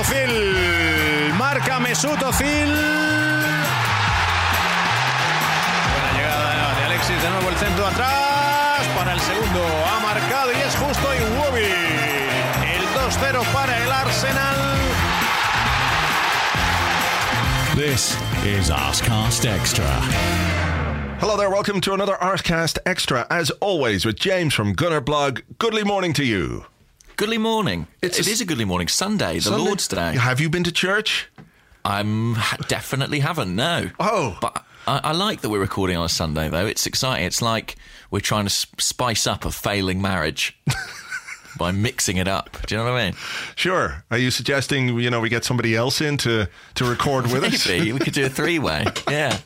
Özil. Marca Mesut Özil. Buena llegada de Alexis. De nuevo el centro atrás. Para el segundo. Ha marcado y es justo Iwobi. El 2-0 para el Arsenal. This is Arscast Extra. Hello there, welcome to another Artcast Extra, as always, with James from Gunner Blog. Goodly morning to you. Goodly morning. It's It's a- it is a goodly morning. Sunday, the Sunday- Lord's Day. Have you been to church? I'm definitely haven't. No. Oh. but I, I like that we're recording on a Sunday though. It's exciting. It's like we're trying to spice up a failing marriage by mixing it up. Do you know what I mean? Sure. Are you suggesting, you know, we get somebody else in to, to record with us? Maybe we could do a three-way. Yeah.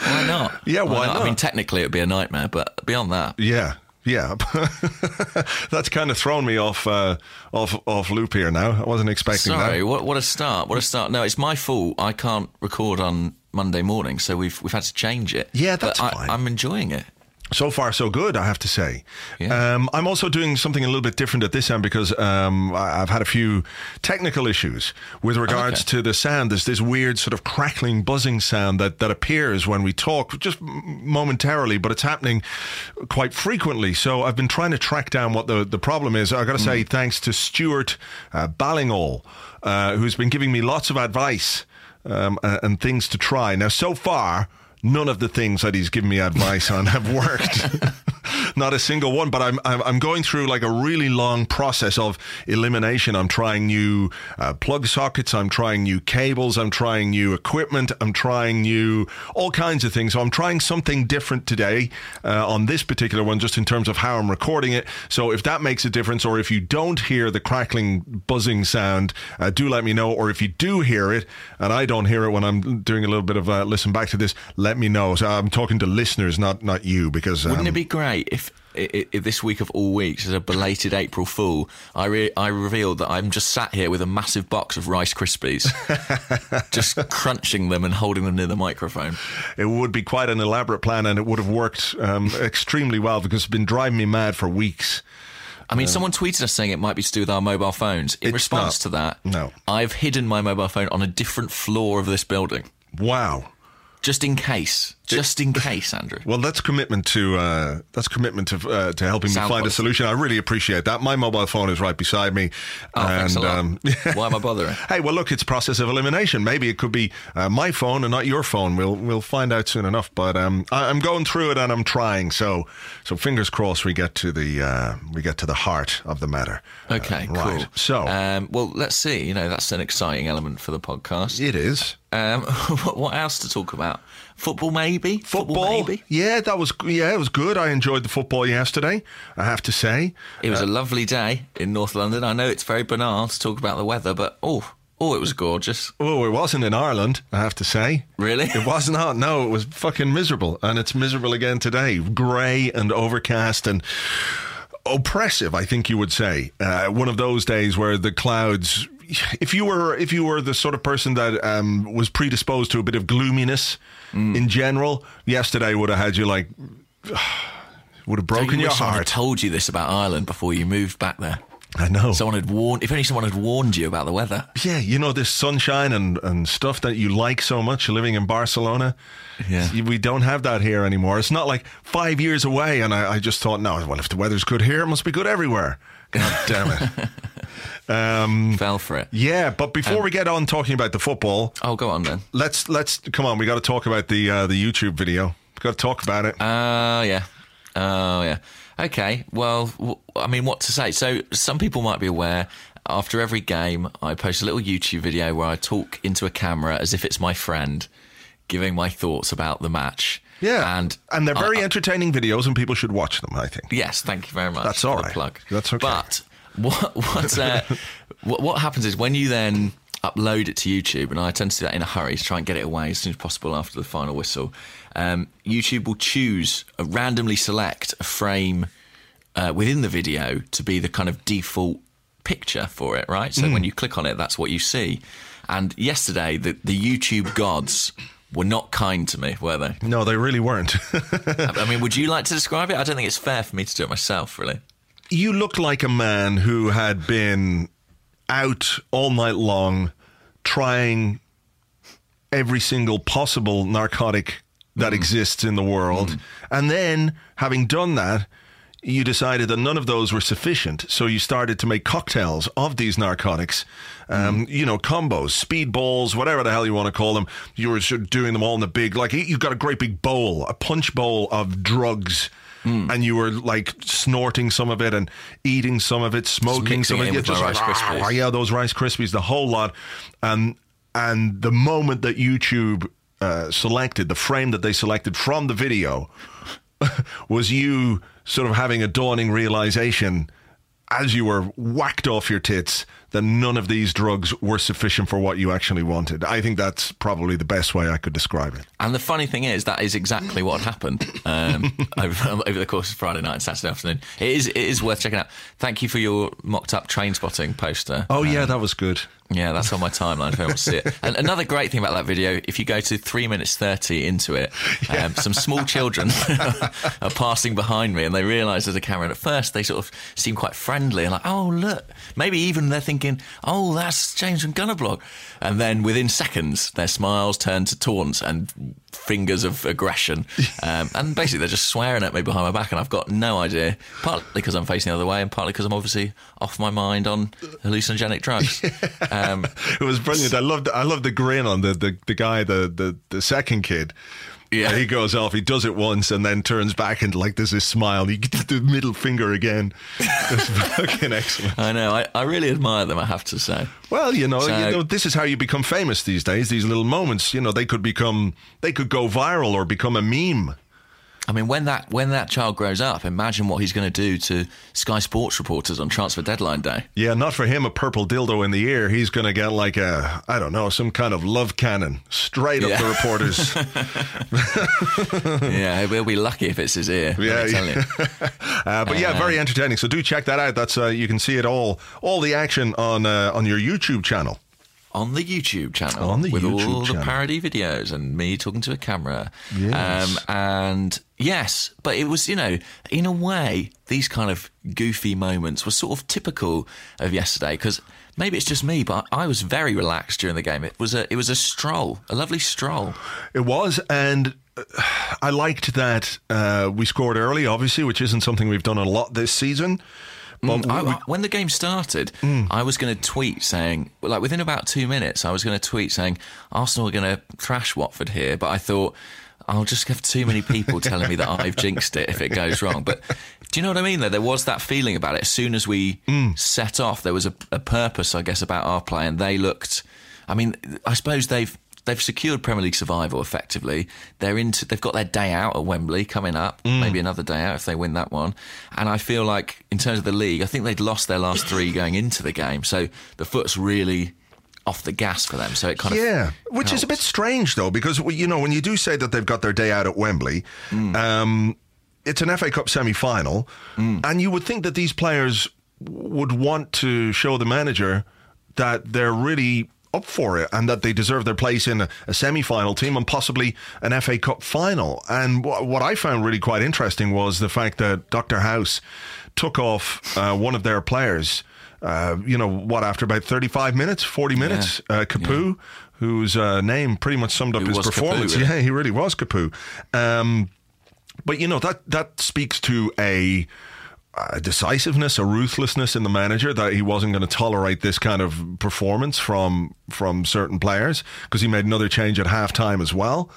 Why not? Yeah, why I not? mean, technically it would be a nightmare, but beyond that, Yeah, yeah. That's kind of thrown me off uh, off off loop here now. I wasn't expecting sorry. that. What, what a start! What a start! No, it's my fault. I can't record on Monday morning, so we've we've had to change it. Yeah, But that's I, fine. I'm enjoying it. So far, so good, I have to say. Yeah. Um, I'm also doing something a little bit different at this end because um, I've had a few technical issues with regards Okay. to the sound. There's this weird sort of crackling, buzzing sound that, that appears when we talk, just momentarily, but it's happening quite frequently. So I've been trying to track down what the, the problem is. I've got to say, thanks to Stuart uh, Ballingall, uh, who's been giving me lots of advice um, and things to try. Now, so far, none of the things that he's given me advice on have worked. Not a single one, but I'm, I'm going through like a really long process of elimination. I'm trying new uh, plug sockets. I'm trying new cables. I'm trying new equipment. I'm trying new all kinds of things. So I'm trying something different today uh, on this particular one, just in terms of how I'm recording it. So if that makes a difference, or if you don't hear the crackling, buzzing sound, uh, do let me know. Or if you do hear it, and I don't hear it when I'm doing a little bit of uh, listen back to this, let me know. So I'm talking to listeners, not not you, because um, Wouldn't it be great if, i i this week of all weeks, as a belated April Fool, I re- I revealed that I'm just sat here with a massive box of Rice Krispies, just crunching them and holding them near the microphone. it would be quite an elaborate plan, and it would have worked um, extremely well because it's been driving me mad for weeks. I mean, someone tweeted us saying it might be to do with our mobile phones. In response not. to that, No. I've hidden my mobile phone on a different floor of this building, Wow. Just in case. Just in case, Andrew. Well, that's commitment to uh, that's commitment to uh, to helping me Sound find a solution. I really appreciate that. My mobile phone is right beside me, Oh, thanks a lot. um, Why am I bothering? Hey, well, look, it's process of elimination. Maybe it could be uh, my phone and not your phone. We'll we'll find out soon enough. But um, I, I'm going through it and I'm trying. So so fingers crossed we get to the uh, we get to the heart of the matter. Okay, Uh, cool. right. So um, well, let's see. You know, that's an exciting element for the podcast. it is Um, what what else to talk about? Football, maybe. football. maybe. Yeah, that was yeah, it was good. I enjoyed the football yesterday. I have to say. It was a lovely day in North London. I know it's very banal to talk about the weather, but oh, oh, it was gorgeous. Oh, it wasn't in Ireland. I have to say. Really? It was not. No, it was fucking miserable, and it's miserable again today. Grey and overcast and oppressive. I think you would say uh, one of those days where the clouds. If you were if you were the sort of person that um, was predisposed to a bit of gloominess Mm. in general, yesterday would have had you like would have broken you your wish someone had heart. told you this about Ireland before you moved back there. I know. Someone had warned. If only someone had warned you about the weather. yeah, you know this sunshine and, and stuff that you like so much living in Barcelona. Yeah. We don't have that here anymore. It's not like five years away, and I, I just thought, no, well, if the weather's good here, it must be good everywhere. God damn it. Um, Fell for it. yeah, but before we get on talking about the football, Oh, go on then. let's let's come on. We got to talk about the uh, the YouTube video. We got to talk about it. Oh, yeah. Oh, yeah. Okay. Well, w- I mean, what to say? So, some people might be aware. After every game, I post a little YouTube video where I talk into a camera as if it's my friend, giving my thoughts about the match. Yeah, and and they're very I- entertaining videos, and people should watch them. I think. Yes, thank you very much. That's for all the. Plug. That's okay. But what what, uh, what what happens is when you then upload it to YouTube, and I tend to do that in a hurry to try and get it away as soon as possible after the final whistle. Um, YouTube will choose, uh, randomly select a frame uh, within the video to be the kind of default picture for it, right? So Hmm. when you click on it, that's what you see. And yesterday, the, the YouTube gods were not kind to me, were they? No, they really weren't. I mean, would you like to describe it? I don't think it's fair for me to do it myself, really. you look like a man who had been out all night long trying every single possible narcotic that mm. exists in the world. Mm. And then, having done that, you decided that none of those were sufficient. So you started to make cocktails of these narcotics, um, you know, combos, speedballs, whatever the hell you want to call them. You were sort of doing them all in a big, like, you've got a great big bowl, a punch bowl of drugs. And you were like snorting some of it and eating some of it, smoking some of it just like, Rice Krispies. "Ah, yeah, those Rice Krispies, the whole lot. And and the moment that YouTube uh, selected the frame that they selected from the video was you sort of having a dawning realization as you were whacked off your tits that none of these drugs were sufficient for what you actually wanted. I think that's probably the best way I could describe it. And the funny thing is, that is exactly what happened um, over, over the course of Friday night and Saturday afternoon. It is, it is worth checking out. Thank you for your mocked up Trainspotting poster. Oh yeah, that was good. Yeah, that's on my timeline if anyone wants to see it. And another great thing about that video, if you go to three minutes 30 into it, um, some small children are passing behind me and they realise there's a camera. And at first, they sort of seem quite friendly and like, oh, look. Maybe even they're thinking, oh, that's James from Gunnerblog. And then within seconds, their smiles turn to taunts and fingers of aggression. Um, and basically, they're just swearing at me behind my back. And I've got no idea, partly because I'm facing the other way and partly because I'm obviously off my mind on hallucinogenic drugs. Um, Um, it was brilliant. I loved I loved the grin on the the, the guy the, the the second kid. Yeah. he goes off. He does it once and then turns back and like there's this smile. He gets the middle finger again. It's fucking excellent. I know. I, I really admire them. I have to say. Well, you know, So- you know, this is how you become famous these days. These little moments, you know, they could become, they could go viral or become a meme. I mean, when that when that child grows up, imagine what he's going to do to Sky Sports reporters on transfer deadline day. Yeah, not for him a purple dildo in the ear. He's going to get like a, I don't know, some kind of love cannon straight up the reporters. yeah, we'll be lucky if it's his ear. Yeah, Yeah. Uh, but yeah, very entertaining. So do check that out. That's uh, you can see it all, all the action on uh, on your YouTube channel. on the YouTube channel On the with YouTube all channel. the parody videos and me talking to a camera. Yes. Um, and yes, but it was, you know, in a way, these kind of goofy moments were sort of typical of yesterday because maybe it's just me, but I was very relaxed during the game. It was a it was a stroll, a lovely stroll. It was, and uh, I liked that uh, we scored early, obviously, which isn't something we've done a lot this season. But I, we- when the game started, I was going to tweet saying, like within about two minutes, I was going to tweet saying Arsenal are going to thrash Watford here, but I thought I'll just have too many people telling me that I've jinxed it if it goes wrong. But do you know what I mean? Though there was that feeling about it. As soon as we mm. set off, there was a, a purpose, I guess, about our play, and they looked. I mean, I suppose they've. They've secured Premier League survival effectively. They're into. They've got their day out at Wembley coming up. Mm. Maybe another day out if they win that one. And I feel like in terms of the league, I think they'd lost their last three going into the game. So the foot's really off the gas for them. So it kind of yeah, which is a bit strange though, because you know when you do say that they've got their day out at Wembley, um, it's an FA Cup semi-final, and you would think that these players would want to show the manager that they're really up for it and that they deserve their place in a, a semi-final team and possibly an FA Cup final. And wh- what I found really quite interesting was the fact that Dr. House took off uh, one of their players. Uh, you know what? After about thirty-five minutes, forty minutes, uh, Capoue, whose uh, name pretty much summed up Who his Capoue, performance. really? Yeah, he really was Capu. Um, but you know that that speaks to a, a decisiveness, a ruthlessness in the manager that he wasn't going to tolerate this kind of performance from from certain players because he made another change at halftime as well.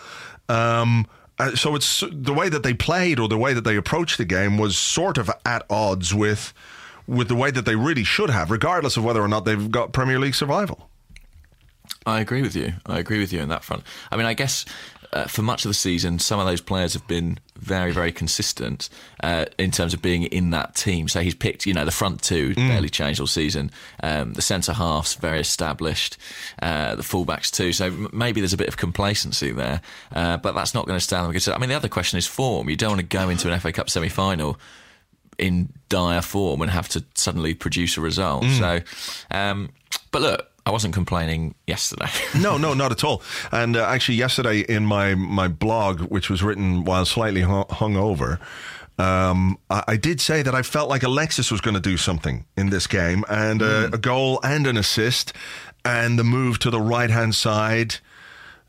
Um, uh, so it's the way that they played or the way that they approached the game was sort of at odds with with the way that they really should have, regardless of whether or not they've got Premier League survival. I agree with you. I agree with you on that front. I mean, I guess uh, for much of the season, some of those players have been very, very consistent uh, in terms of being in that team. So he's picked, you know, the front two barely changed all season. Um, the centre halves very established. Uh, the fullbacks too. So m- maybe there's a bit of complacency there, uh, but that's not going to stand them. I mean, the other question is form. You don't want to go into an FA Cup semi-final in dire form and have to suddenly produce a result. So, um, but look, I wasn't complaining yesterday. No, no, not at all. And uh, actually, yesterday in my my blog, which was written while slightly hu- hung over, Um, I, I did say that I felt like Alexis was going to do something in this game, and uh, a goal and an assist, and the move to the right hand side.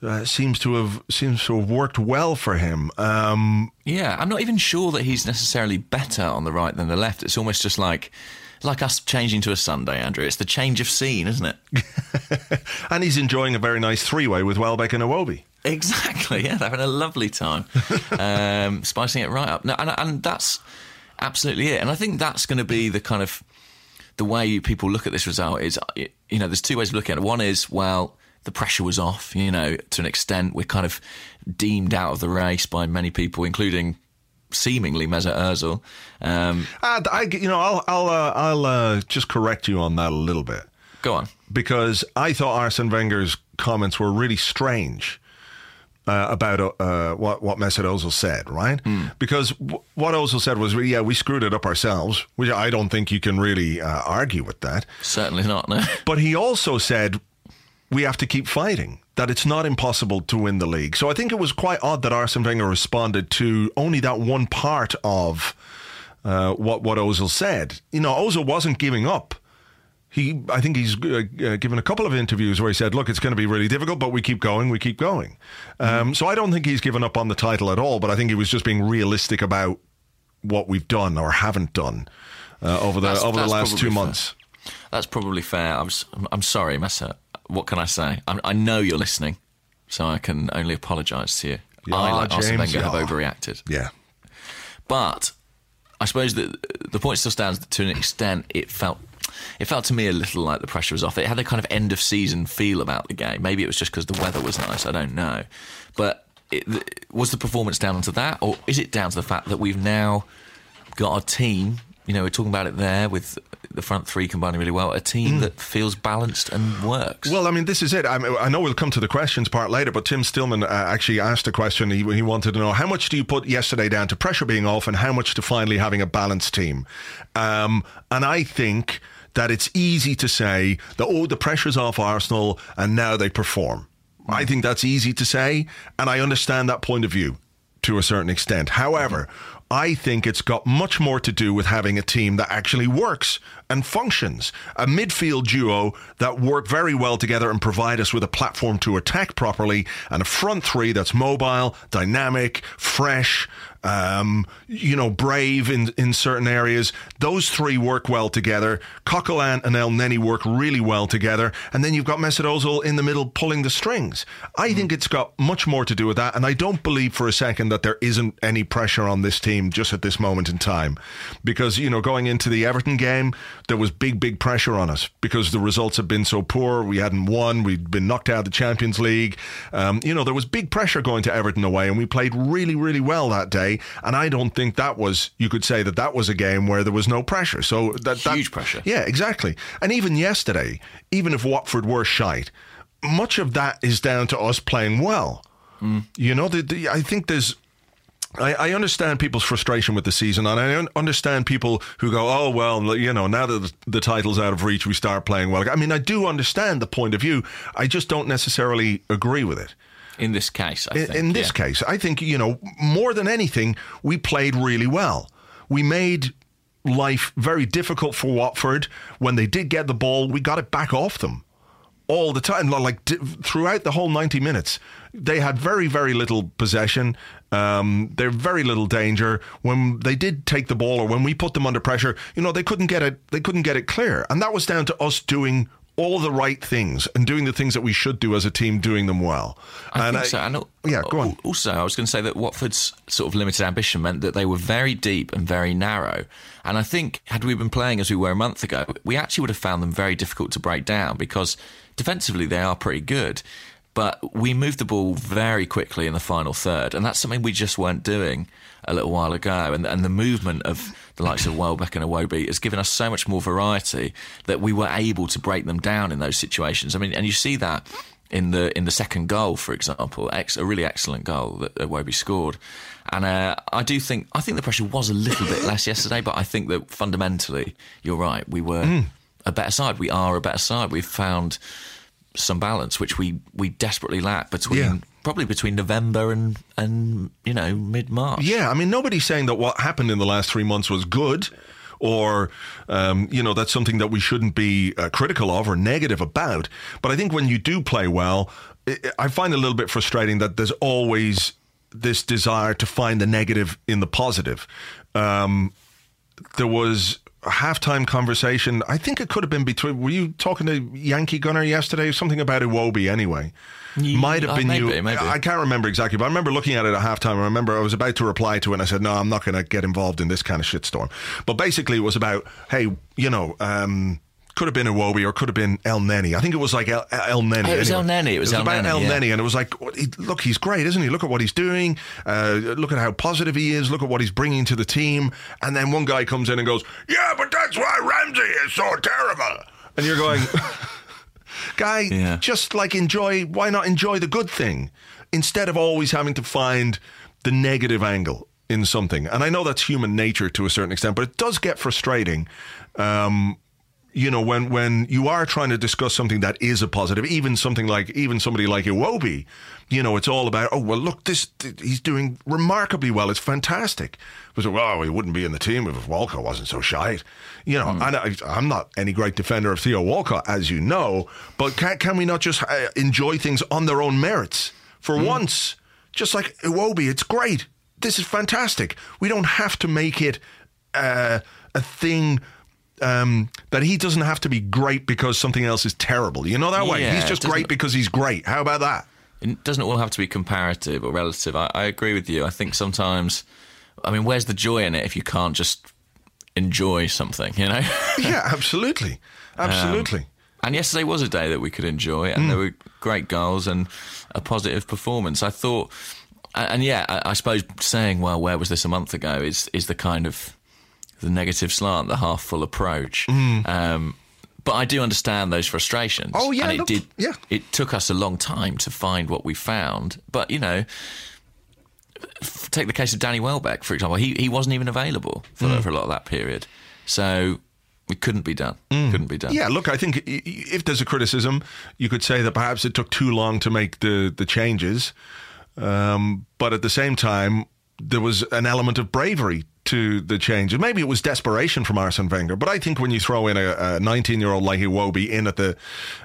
Uh, seems to have seems to have worked well for him. Um, Yeah, I'm not even sure that he's necessarily better on the right than the left. It's almost just like like us changing to a Sunday, Andrew. It's the change of scene, isn't it? and he's enjoying a very nice three way with Welbeck and Iwobi. Exactly. Yeah, they're having a lovely time, um, spicing it right up. No, and, and that's absolutely it. And I think that's going to be the kind of the way people look at this result. Is you know, there's two ways of looking at it. One is well, the pressure was off. You know, to an extent, we're kind of deemed out of the race by many people, including seemingly Mesut Ozil. Um, And I, you know, I'll I'll uh, I'll uh, just correct you on that a little bit. go on. because I thought Arsene Wenger's comments were really strange uh, about uh, what what Mesut Ozil said, right? Because w- what Ozil said was, yeah, we screwed it up ourselves, which I don't think you can really uh, argue with that. Certainly not. No. But he also said we have to keep fighting. That it's not impossible to win the league. So I think it was quite odd that Arsene Wenger responded to only that one part of uh, what what Ozil said. You know, Ozil wasn't giving up. He, I think he's uh, uh, given a couple of interviews where he said, "Look, it's going to be really difficult, but we keep going, we keep going." Um, so I don't think he's given up on the title at all. But I think he was just being realistic about what we've done or haven't done uh, over the That's- over the last two fair. months. That's probably fair. I'm, I'm sorry, Mesut. What can I say? I'm, I know you're listening, so I can only apologise to you. Yeah, I, like Arsene James, Wenger, have overreacted. Yeah. But I suppose that the point still stands that to an extent it felt it felt to me a little like the pressure was off. It had a kind of end of season feel about the game. Maybe it was just because the weather was nice. I don't know. But it, was the performance down to that, or is it down to the fact that we've now got a team? You know, we're talking about it there with the front three combining really well. A team that feels balanced and works. Well, I mean, this is it. I, mean, I know we'll come to the questions part later, but Tim Stillman uh, actually asked a question. He, he wanted to know how much do you put yesterday down to pressure being off and how much to finally having a balanced team? Um, and I think that it's easy to say that, oh, the pressure's off Arsenal and now they perform. I think that's easy to say, and I understand that point of view to a certain extent. However, I think it's got much more to do with having a team that actually works and functions. A midfield duo that work very well together and provide us with a platform to attack properly, and a front three that's mobile, dynamic, fresh, um, you know, brave in, in certain areas. Those three work well together. Coquelin and Elneny work really well together. And then you've got Mesut Ozil in the middle pulling the strings. I think it's got much more to do with that. And I don't believe for a second that there isn't any pressure on this team just at this moment in time. Because, you know, going into the Everton game, there was big, big pressure on us because the results had been so poor. We hadn't won. We'd been knocked out of the Champions League. Um, you know, there was big pressure going to Everton away, and we played really, really well that day. And I don't think that was, you could say that that was a game where there was no pressure. So that Huge that, pressure. Yeah, exactly. And even yesterday, even if Watford were shite, much of that is down to us playing well. You know, the, the, I think there's. I, I understand people's frustration with the season, and I understand people who go, "Oh well, you know, now that the, the title's out of reach, we start playing well." I mean, I do understand the point of view. I just don't necessarily agree with it. in this case, I In, think, in this yeah. case, I think you know more than anything, we played really well. We made life very difficult for Watford when they did get the ball. We got it back off them all the time, like throughout the whole ninety minutes. They had very very little possession. Um, they're very little danger when they did take the ball or when we put them under pressure. You know they couldn't get it. They couldn't get it clear, and that was down to us doing all the right things and doing the things that we should do as a team, doing them well. I and think so. And yeah, go on. Also, I was going to say that Watford's sort of limited ambition meant that they were very deep and very narrow. And I think had we been playing as we were a month ago, we actually would have found them very difficult to break down because defensively they are pretty good. But we moved the ball very quickly in the final third, and that's something we just weren't doing a little while ago. And, and the movement of the likes of Welbeck and Iwobi has given us so much more variety that we were able to break them down in those situations. I mean, and you see that in the in the second goal, for example, ex, a really excellent goal that Iwobi scored. And uh, I do think I think the pressure was a little bit less yesterday, but I think that fundamentally, you're right. We were a better side. We are a better side. We've found some balance, which we we desperately lack between Yeah. probably between November and and you know mid March. Yeah, I mean, nobody's saying that what happened in the last three months was good. Or, um, you know, that's something that we shouldn't be uh, critical of or negative about. But I think when you do play well, i I find it a little bit frustrating that there's always this desire to find the negative in the positive. Um, there was a halftime conversation. I think it could have been between. Were you talking to Yankee Gunner yesterday? Something about Iwobi anyway. Might have uh, been maybe, you. maybe. I can't remember exactly, but I remember looking at it at halftime. I remember I was about to reply to it, and I said, "No, I'm not going to get involved in this kind of shitstorm." But basically, it was about, hey, you know. Um, could have been Iwobi or could have been Elneny. I think it was like El, Elneny. Oh, it was anyway. Elneny. It was El about Neni, El yeah. Neni, and it was like, look, he's great, isn't he? Look at what he's doing. Uh, look at how positive he is. Look at what he's bringing to the team. And then one guy comes in and goes, "Yeah, but that's why Ramsey is so terrible." And you're going, guy, Yeah. just like enjoy. Why not enjoy the good thing instead of always having to find the negative angle in something? And I know that's human nature to a certain extent, but it does get frustrating. Um, you know, when when you are trying to discuss something that is a positive, even something like even somebody like Iwobi, you know, it's all about oh well, look, this he's doing remarkably well. It's fantastic. It was well, he wouldn't be in the team if Walcott wasn't so shy. You know, and I, I'm not any great defender of Theo Walcott, as you know, but can can we not just uh, enjoy things on their own merits for once? Just like Iwobi, it's great. This is fantastic. We don't have to make it uh, a thing um, that he doesn't have to be great because something else is terrible. You know that way. Yeah, He's just great because he's great. How about that? It doesn't all have to be comparative or relative. I, I agree with you. I think sometimes, I mean, where's the joy in it if you can't just enjoy something, you know? yeah, absolutely, absolutely. and yesterday was a day that we could enjoy, and there were great goals and a positive performance. I thought, and and yeah, I, I suppose saying, well, where was this a month ago is is the kind of the negative slant, the half full approach. Um, but I do understand those frustrations. Oh, yeah, and it look, did. yeah. it took us a long time to find what we found. But you know, f- take the case of Danny Welbeck, for example. He he wasn't even available for, Mm. for a lot of that period, so it couldn't be done. Couldn't be done. Mm. Yeah, look, I think if there's a criticism, you could say that perhaps it took too long to make the the changes, um, but at the same time, there was an element of bravery to the changes. Maybe it was desperation from Arsene Wenger, but I think when you throw in a 19 year old like Iwobi in at the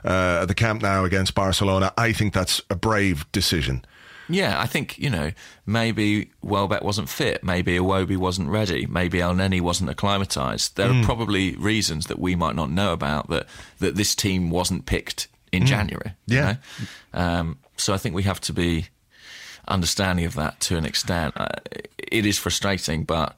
uh, at the Camp Nou against Barcelona, I think that's a brave decision. Yeah, I think, you know, maybe Welbeck wasn't fit, maybe Iwobi wasn't ready, maybe Elneny wasn't acclimatised. There Hmm. are probably reasons that we might not know about that, that this team wasn't picked in January. you Hmm. Yeah. know? Um, so I think we have to be understanding of that to an extent. Uh, it is frustrating, but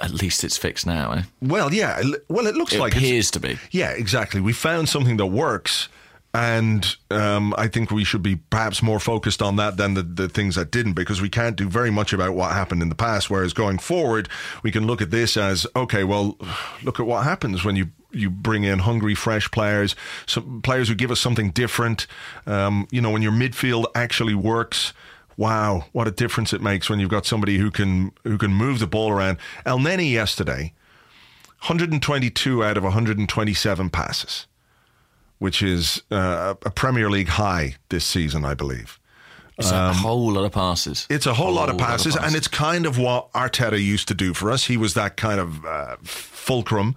at least it's fixed now. Eh? Well, yeah. Well, it looks It like it's- appears to be. Yeah, exactly. We found something that works, and um, I think we should be perhaps more focused on that than the, the things that didn't, because we can't do very much about what happened in the past. Whereas going forward, we can look at this as okay. Well, look at what happens when you you bring in hungry, fresh players, some players who give us something different. Um, you know, when your midfield actually works. Wow, what a difference it makes when you've got somebody who can who can move the ball around. Elneny yesterday, 122 out of 127 passes, which is uh, a Premier League high this season, I believe. It's a whole lot of passes. Um, It's a whole, lot of passes, and it's kind of what Arteta used to do for us. He was that kind of uh, fulcrum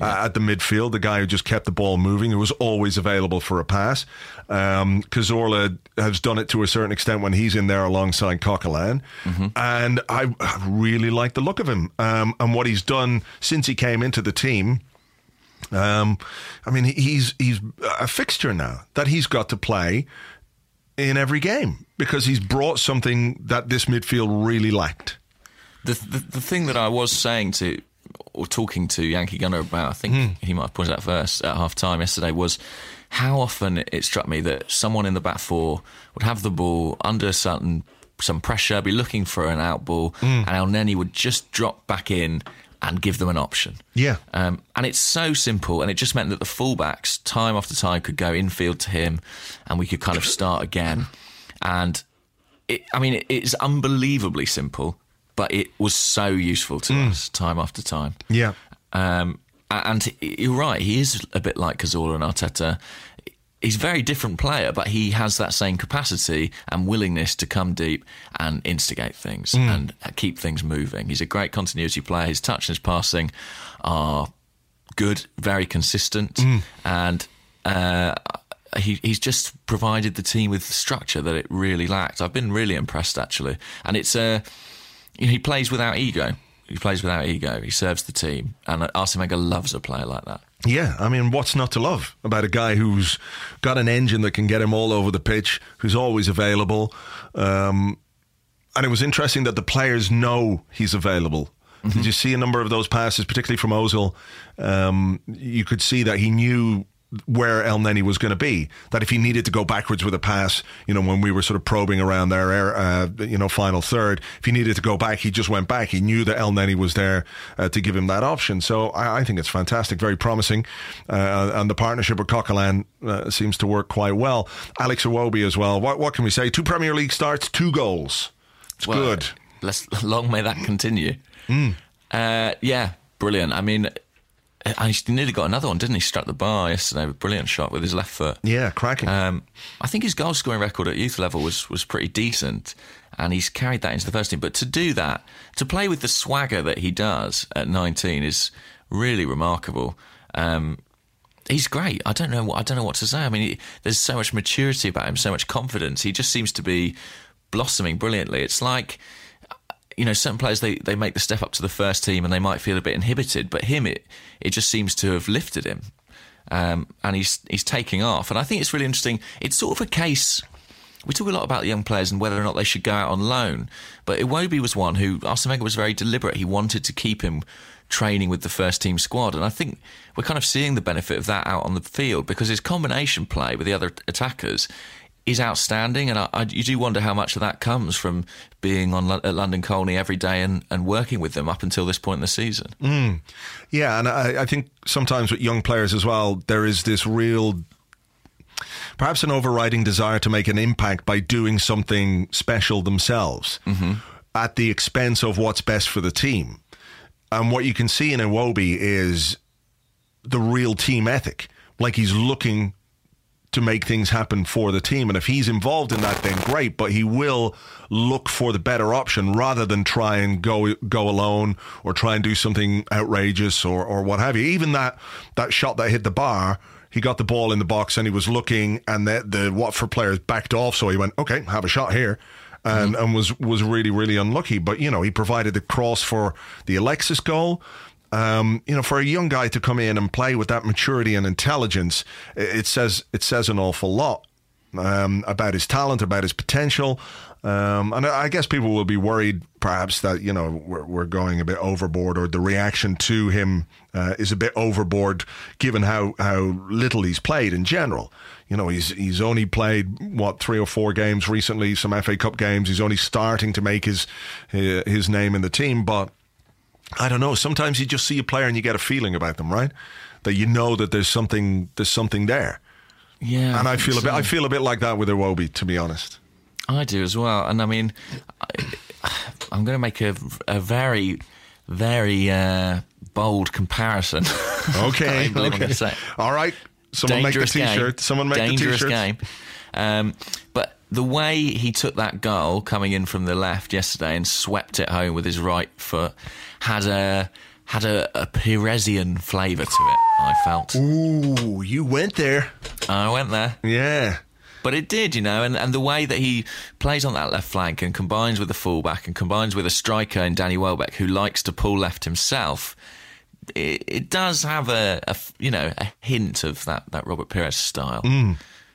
uh, at the midfield, the guy who just kept the ball moving, who was always available for a pass. Um, Cazorla has done it to a certain extent when he's in there alongside Coquelin, and I I really like the look of him um, and what he's done since he came into the team. Um, I mean, he's he's a fixture now that he's got to play in every game because he's brought something that this midfield really lacked. The, the the thing that I was saying to or talking to Yankee Gunner about, I think Hmm. he might have pointed out first at half time yesterday, was how often it struck me that someone in the back four would have the ball under certain some pressure, be looking for an out ball, Hmm. and Elneny would just drop back in and give them an option. Yeah. Um, and it's so simple, and it just meant that the fullbacks, time after time, could go infield to him, and we could kind of start again. And it, I mean, it, it's unbelievably simple, but it was so useful to us time after time. Yeah. Um, and you're right, he is a bit like Cazorla and Arteta. he's a very different player, but he has that same capacity and willingness to come deep and instigate things and keep things moving. He's a great continuity player. His touch and his passing are good, very consistent, and uh, he, he's just provided the team with structure that it really lacked. I've been really impressed actually, and it's uh, you know, he plays without ego. He plays without ego. He serves the team, and Arsene Wenger loves a player like that. Yeah, I mean, what's not to love about a guy who's got an engine that can get him all over the pitch, who's always available? Um, and it was interesting that the players know he's available. Did you see a number of those passes, particularly from Ozil? Um, you could see that he knew where Elneny was going to be. That if he needed to go backwards with a pass, you know, when we were sort of probing around their, uh, you know, final third, if he needed to go back, he just went back. He knew that Elneny was there uh, to give him that option. So I, I think it's fantastic, very promising, uh, and the partnership with Coquelin uh, seems to work quite well. Alex Iwobi as well. What, what can we say? Two Premier League starts, two goals. It's Well, good. Let's long may that continue. Uh, yeah, brilliant. I mean, I he nearly got another one, didn't he? Struck the bar yesterday with a brilliant shot with his left foot. Yeah, cracking. Um, I think his goal scoring record at youth level was was pretty decent, and he's carried that into the first team. But to do that, to play with the swagger that he does at 19 is really remarkable. Um, he's great. I don't know what I don't know what to say. I mean, he, there's so much maturity about him, so much confidence. He just seems to be blossoming brilliantly. It's like you know, certain players they, they make the step up to the first team and they might feel a bit inhibited, but him it it just seems to have lifted him, um, and he's he's taking off. And I think it's really interesting. It's sort of a case. We talk a lot about young players and whether or not they should go out on loan, but Iwobi was one who Arsene was very deliberate. He wanted to keep him training with the first team squad, and I think we're kind of seeing the benefit of that out on the field because his combination play with the other attackers is outstanding, and I, I, you do wonder how much of that comes from being on at London Colney every day and, and working with them up until this point in the season. Mm. Yeah, and I, I think sometimes with young players as well, there is this real, perhaps an overriding desire to make an impact by doing something special themselves mm-hmm. at the expense of what's best for the team. And what you can see in Iwobi is the real team ethic. Like he's looking to make things happen for the team. And if he's involved in that, then great. But he will look for the better option rather than try and go go alone or try and do something outrageous or, or what have you. Even that that shot that hit the bar, he got the ball in the box and he was looking, and the, the Watford players backed off. So he went, okay, have a shot here. And, mm-hmm. and was was really really unlucky, but you know he provided the cross for the Alexis goal. Um, you know, for a young guy to come in and play with that maturity and intelligence, it, says it says an awful lot um, about his talent, about his potential. Um, and I guess people will be worried, perhaps, that you know we're, we're going a bit overboard, or the reaction to him uh, is a bit overboard, given how how little he's played in general. You know, he's he's only played what three or four games recently, some FA Cup games. He's only starting to make his his, his name in the team, but. I don't know. Sometimes you just see a player and you get a feeling about them, right? That you know that there's something there's something there. Yeah, And I feel a bit. I feel a bit like that with Iwobi, to be honest. I do as well. And I mean, I, I'm going to make a, a very, very uh, bold comparison. Okay. I okay. All right. Someone Dangerous make the t-shirt. game. Someone make Dangerous the t-shirt. game. Um, but the way he took that goal coming in from the left yesterday and swept it home with his right foot had a had a, a flavour to it. I felt. Ooh, you went there. I went there. Yeah. But it did, you know, and, and the way that he plays on that left flank and combines with the fullback and combines with a striker in Danny Welbeck who likes to pull left himself, it, it does have a you know a hint of that that Robert Pires style.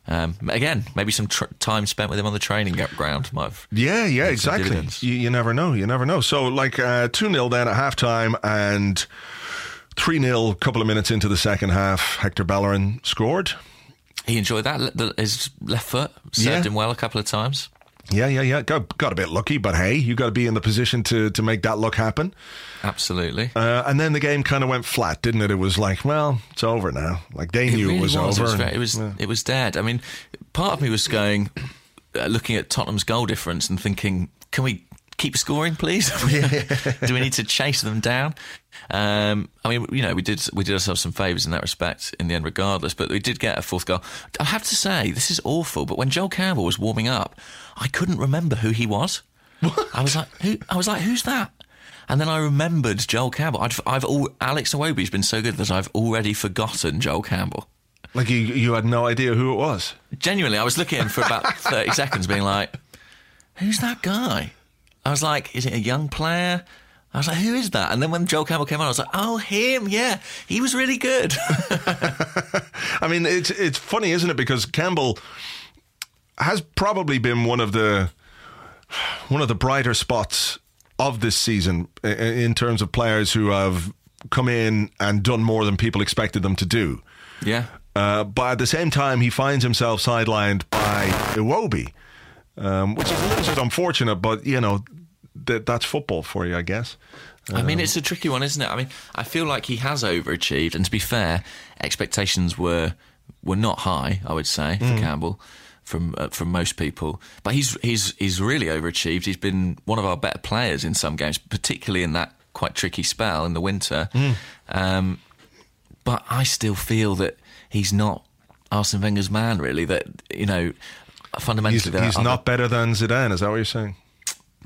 Um, again, maybe some tr- time spent with him on the training ground might have. Yeah, yeah, exactly. You, you never know. You never know. So, like uh, 2 0 then at halftime and 3 0 a couple of minutes into the second half. Hector Bellerin scored. He enjoyed that. His left foot served Yeah. him well a couple of times. Yeah, yeah, yeah. Got, got a bit lucky, but hey, you got to be in the position to, to make that luck happen. Absolutely. Uh, and then the game kind of went flat, didn't it? It was like, well, it's over now. Like they knew really it was, over. It was, and- very- it was, it was dead. I mean, part of me was going, uh, looking at Tottenham's goal difference and thinking, can we keep scoring, please? Do we need to chase them down? Um, I mean, you know, we did we did ourselves some favours in that respect in the end, regardless. But we did get a fourth goal. I have to say, this is awful. But when Joel Campbell was warming up, I couldn't remember who he was. I was like, who? I was like, who's that? And then I remembered Joel Campbell. I've, I've all, Alex Iwobi's been so good that I've already forgotten Joel Campbell. Like you, you had no idea who it was. Genuinely, I was looking at him for about 30 seconds, being like, who's that guy? I was like, is it a young player? I was like, who is that? And then when Joel Campbell came on, I was like, oh, him, yeah, he was really good. I mean, it's it's funny, isn't it? Because Campbell has probably been one of the one of the brighter spots of this season in terms of players who have come in and done more than people expected them to do. yeah. Uh, but at the same time, he finds himself sidelined by Iwobi, um, which is a little bit unfortunate. But you know, that that's football for you, I guess. I mean, it's a tricky one, isn't it? I mean, I feel like he has overachieved, and to be fair, expectations were were not high. I would say for Campbell, from uh, from most people, but he's he's he's really overachieved. He's been one of our better players in some games, particularly in that quite tricky spell in the winter. Um, but I still feel that he's not Arsene Wenger's man. Really, that you know, fundamentally, He's, he's not better than Zidane. Is that what you're saying?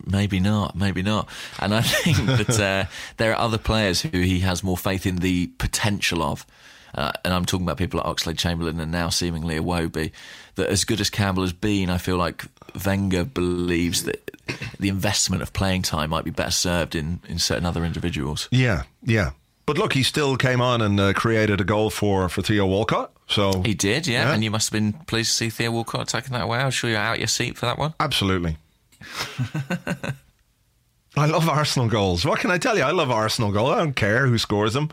Maybe not, maybe not. And I think that uh, there are other players who he has more faith in the potential of. Uh, and I'm talking about people like Oxlade Chamberlain and now seemingly Iwobi. That as good as Campbell has been, I feel like Wenger believes that the investment of playing time might be better served in, in certain other individuals. Yeah, yeah. But look, he still came on and uh, created a goal for, for Theo Walcott. So He did, yeah, Yeah. and you must have been pleased to see Theo Walcott taking that away. I'm sure you're out your seat for that one. absolutely. I love Arsenal goals. What can I tell you? I love Arsenal goals. I don't care who scores them.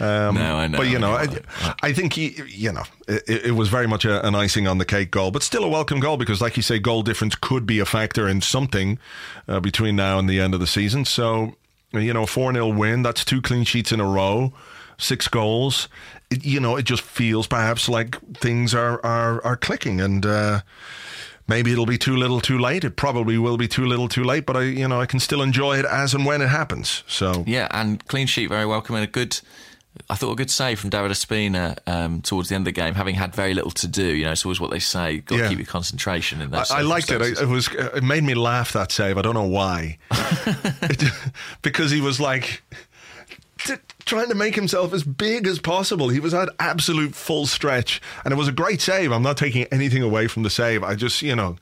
Um, No, I know, But you I know, know. I, I think he, you know, it, it was very much a, an icing on the cake goal, but still a welcome goal because, like you say, goal difference could be a factor in something uh, between now and the end of the season. So, you know, four 0 win. That's two clean sheets in a row, six goals. It, you know, it just feels perhaps like things are are, are clicking and. Uh, Maybe it'll be too little, too late. It probably will be too little, too late. But I, you know, I can still enjoy it as and when it happens. So Yeah, and clean sheet, very welcome, and a good. I thought a good save from David Ospina um, towards the end of the game, having had very little to do. You know, it's always what they say: got to Yeah. keep your concentration in I. I liked it. I, it was. It made me laugh that save. I don't know why. It- because he was like trying to make himself as big as possible. He was at absolute full stretch, and it was a great save. I'm not taking anything away from the save. I just, you know,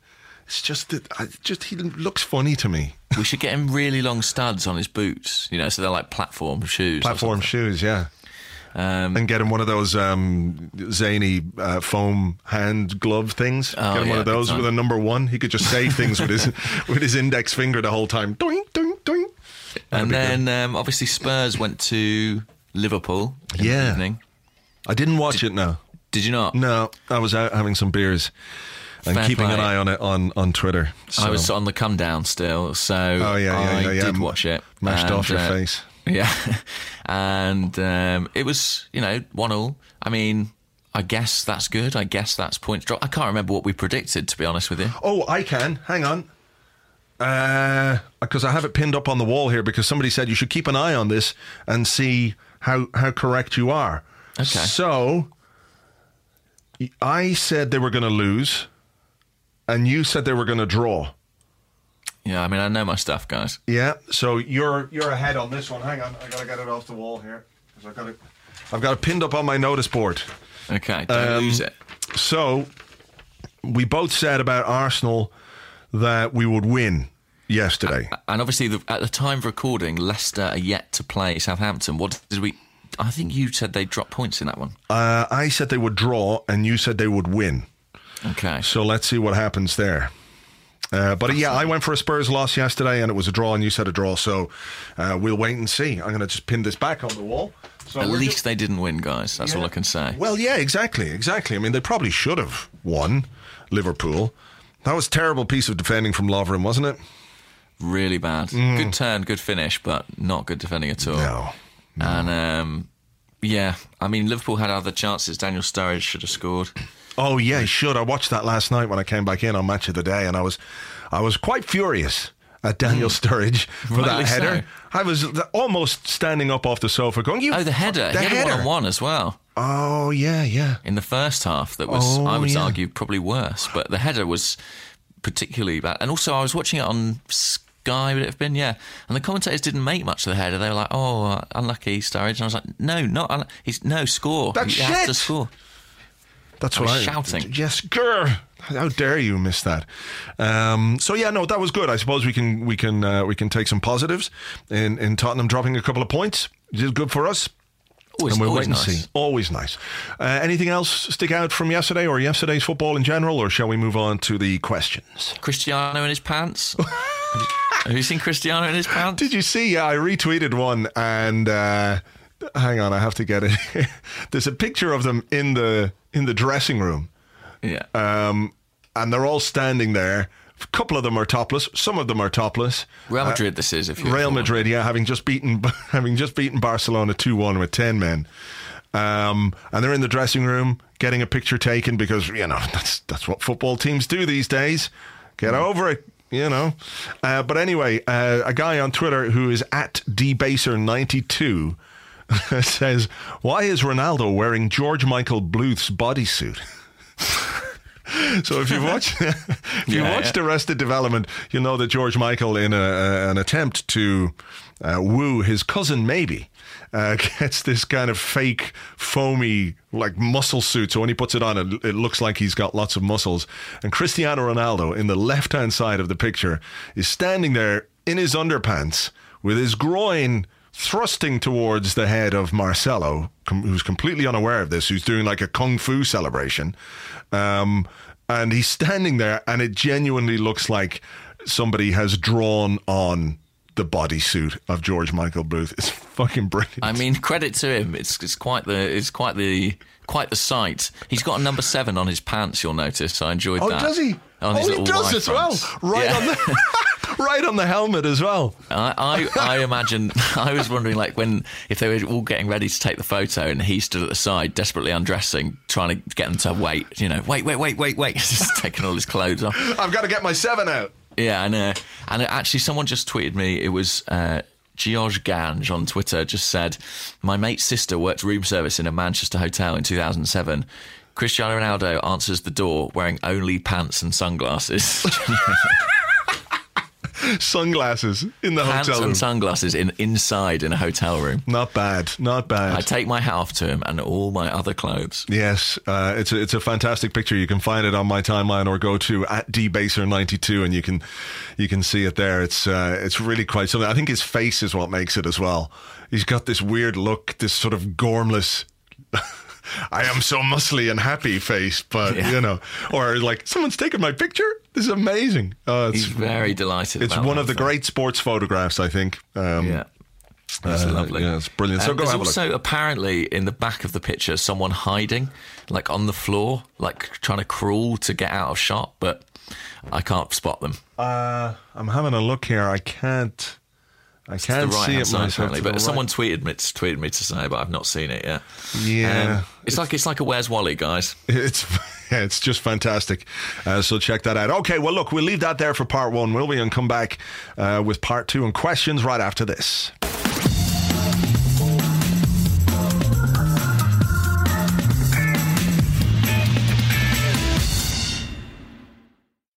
it's just that I just he looks funny to me. we should get him really long studs on his boots. You know, so they're like platform shoes. Platform shoes, yeah. Um, and get him one of those um, zany uh, foam hand glove things. Oh, get him one of those with a number one. He could just say things with his with his index finger the whole time. Doink, doink, doink. And then um, obviously Spurs went to Liverpool in Yeah. the evening. I didn't watch it No. Did you not? No, I was out having some beers and Fair keeping an eye on it on, on Twitter. I was on the come down still, so Oh, yeah, yeah, I yeah, yeah. did watch it. mashed And, off your uh, face. Yeah, and um, it was you know one all. I mean, I guess that's good. I guess that's points drop. I can't remember what we predicted to be honest with you. Oh, I can. Hang on. Because I have it pinned up on the wall here because somebody said you should keep an eye on this and see how, how correct you are. Okay. So I said they were going to lose, and you said they were going to draw. Yeah, I mean I know my stuff, guys. Yeah. So you're you're ahead on this one. Hang on, I gotta get it off the wall here because I've got it. I've got it pinned up on my notice board. Okay, don't Um, lose it. So we both said about Arsenal that we would win yesterday. And obviously, the, at the time of recording, Leicester are yet to play Southampton. What did we? I think you said they dropped points in that one. Uh, I said they would draw, and you said they would win. Okay. So let's see what happens there. Uh, but yeah, I went for a Spurs loss yesterday, and it was a draw, and you said a draw. So uh, we'll wait and see. I'm going to just pin this back on the wall. So At least just- they didn't win, guys. That's all I can say. Well, yeah, exactly, exactly. I mean, they probably should have won Liverpool. That was a terrible piece of defending from Lovren, wasn't it? Really bad. Good turn, good finish, but not good defending at all. Mm. No. And um, yeah, I mean, Liverpool had other chances. Daniel Sturridge should have scored. Oh yeah, he should. I watched that last night when I came back in on Match of the Day, and I was, I was quite furious at Daniel Sturridge for Hmm. Rightly that header. so. I was almost standing up off the sofa going, "You Oh, the header. the he had header." one on one as well Oh yeah, yeah. in the first half. That was, Oh, I would yeah. argue, probably worse. But the header was particularly bad. And also, I was watching it on Sky. Would it have been? Yeah. And the commentators didn't make much of the header. They were like, "Oh, uh, unlucky Sturridge." And I was like, "No, not. He's no score. That's you have to score." That's what I what was I shouting. Yes, grr. How dare you miss that? Um, so yeah, no, that was good. I suppose we can we can uh, we can take some positives in in Tottenham dropping a couple of points. It is good for us. Always, and we'll always wait and nice. see. Always nice. Uh, anything else stick out from yesterday or yesterday's football in general, or shall we move on to the questions? Cristiano in his pants. have, you, have you seen Cristiano in his pants? Did you see? Yeah, I retweeted one, and uh, hang on, I have to get it. There's a picture of them in the in the dressing room. Yeah. um, and they're all standing there. A couple of them are topless. Some of them are topless. Real Madrid. this is if you Real Madrid, yeah, having just beaten having just beaten Barcelona two one with ten men, um, and they're in the dressing room getting a picture taken because you know that's that's what football teams do these days. Get over it. You know, uh, but anyway, uh, a guy on Twitter who is at dbaser92 says, "Why is Ronaldo wearing George Michael Bluth's bodysuit?" So if you watch, if you Yeah, watched yeah. Arrested Development, you know that George Michael, in a, a, an attempt to uh, woo his cousin, maybe, uh, gets this kind of fake foamy like muscle suit. So when he puts it on, it, it looks like he's got lots of muscles. And Cristiano Ronaldo, in the left hand side of the picture, is standing there in his underpants with his groin thrusting towards the head of Marcelo, com- who's completely unaware of this, who's doing like a kung fu celebration. Um, and he's standing there, and it genuinely looks like somebody has drawn on the bodysuit of George Michael Bluth. It's fucking brilliant. I mean, credit to him. It's it's quite the it's quite the quite the sight. He's got a number seven on his pants. You'll notice. I enjoyed oh, that. does he? On his oh, he does as well. Right Yeah. on the right on the helmet as well. I, I, I imagine I was wondering like when if they were all getting ready to take the photo and he stood at the side desperately undressing trying to get them to wait you know wait wait wait wait wait just taking all his clothes off I've got to get my seven out. yeah I know and actually someone just tweeted me it was uh, George Gange on Twitter just said my mate's sister worked room service in a Manchester hotel in 2007 Cristiano Ronaldo answers the door wearing only pants and sunglasses Sunglasses in the pants hotel room. and sunglasses in inside in a hotel room not bad. Not bad. I take my hat off to him and all my other clothes. Yes, uh, it's a, it's a fantastic picture. You can find it on my timeline or go to at dbaser92 and you can you can see it there. It's uh, it's really quite something. I think his face is what makes it as well. He's got this weird look, this sort of gormless. I am so muscly and happy face, but Yeah. you know, or like someone's taken my picture. This is amazing. Uh, it's He's very delighted. it's one of the film. great sports photographs, I think. Um, Yeah. It's uh, lovely. yeah, it's brilliant. So Um, go there's have a look. also apparently in the back of the picture someone hiding, like on the floor, like trying to crawl to get out of shot, but I can't spot them. Uh, I'm having a look here. I can't. I can't right see it side, myself. apparently, but the someone right. tweeted me, tweeted me to say, but I've not seen it yet. Yeah, Um, it's like it's like a Where's Wally, guys. It's yeah, it's just fantastic. Uh, so check that out. Okay, well look, we'll leave that there for part one, will we? And come back uh, with part two and questions right after this.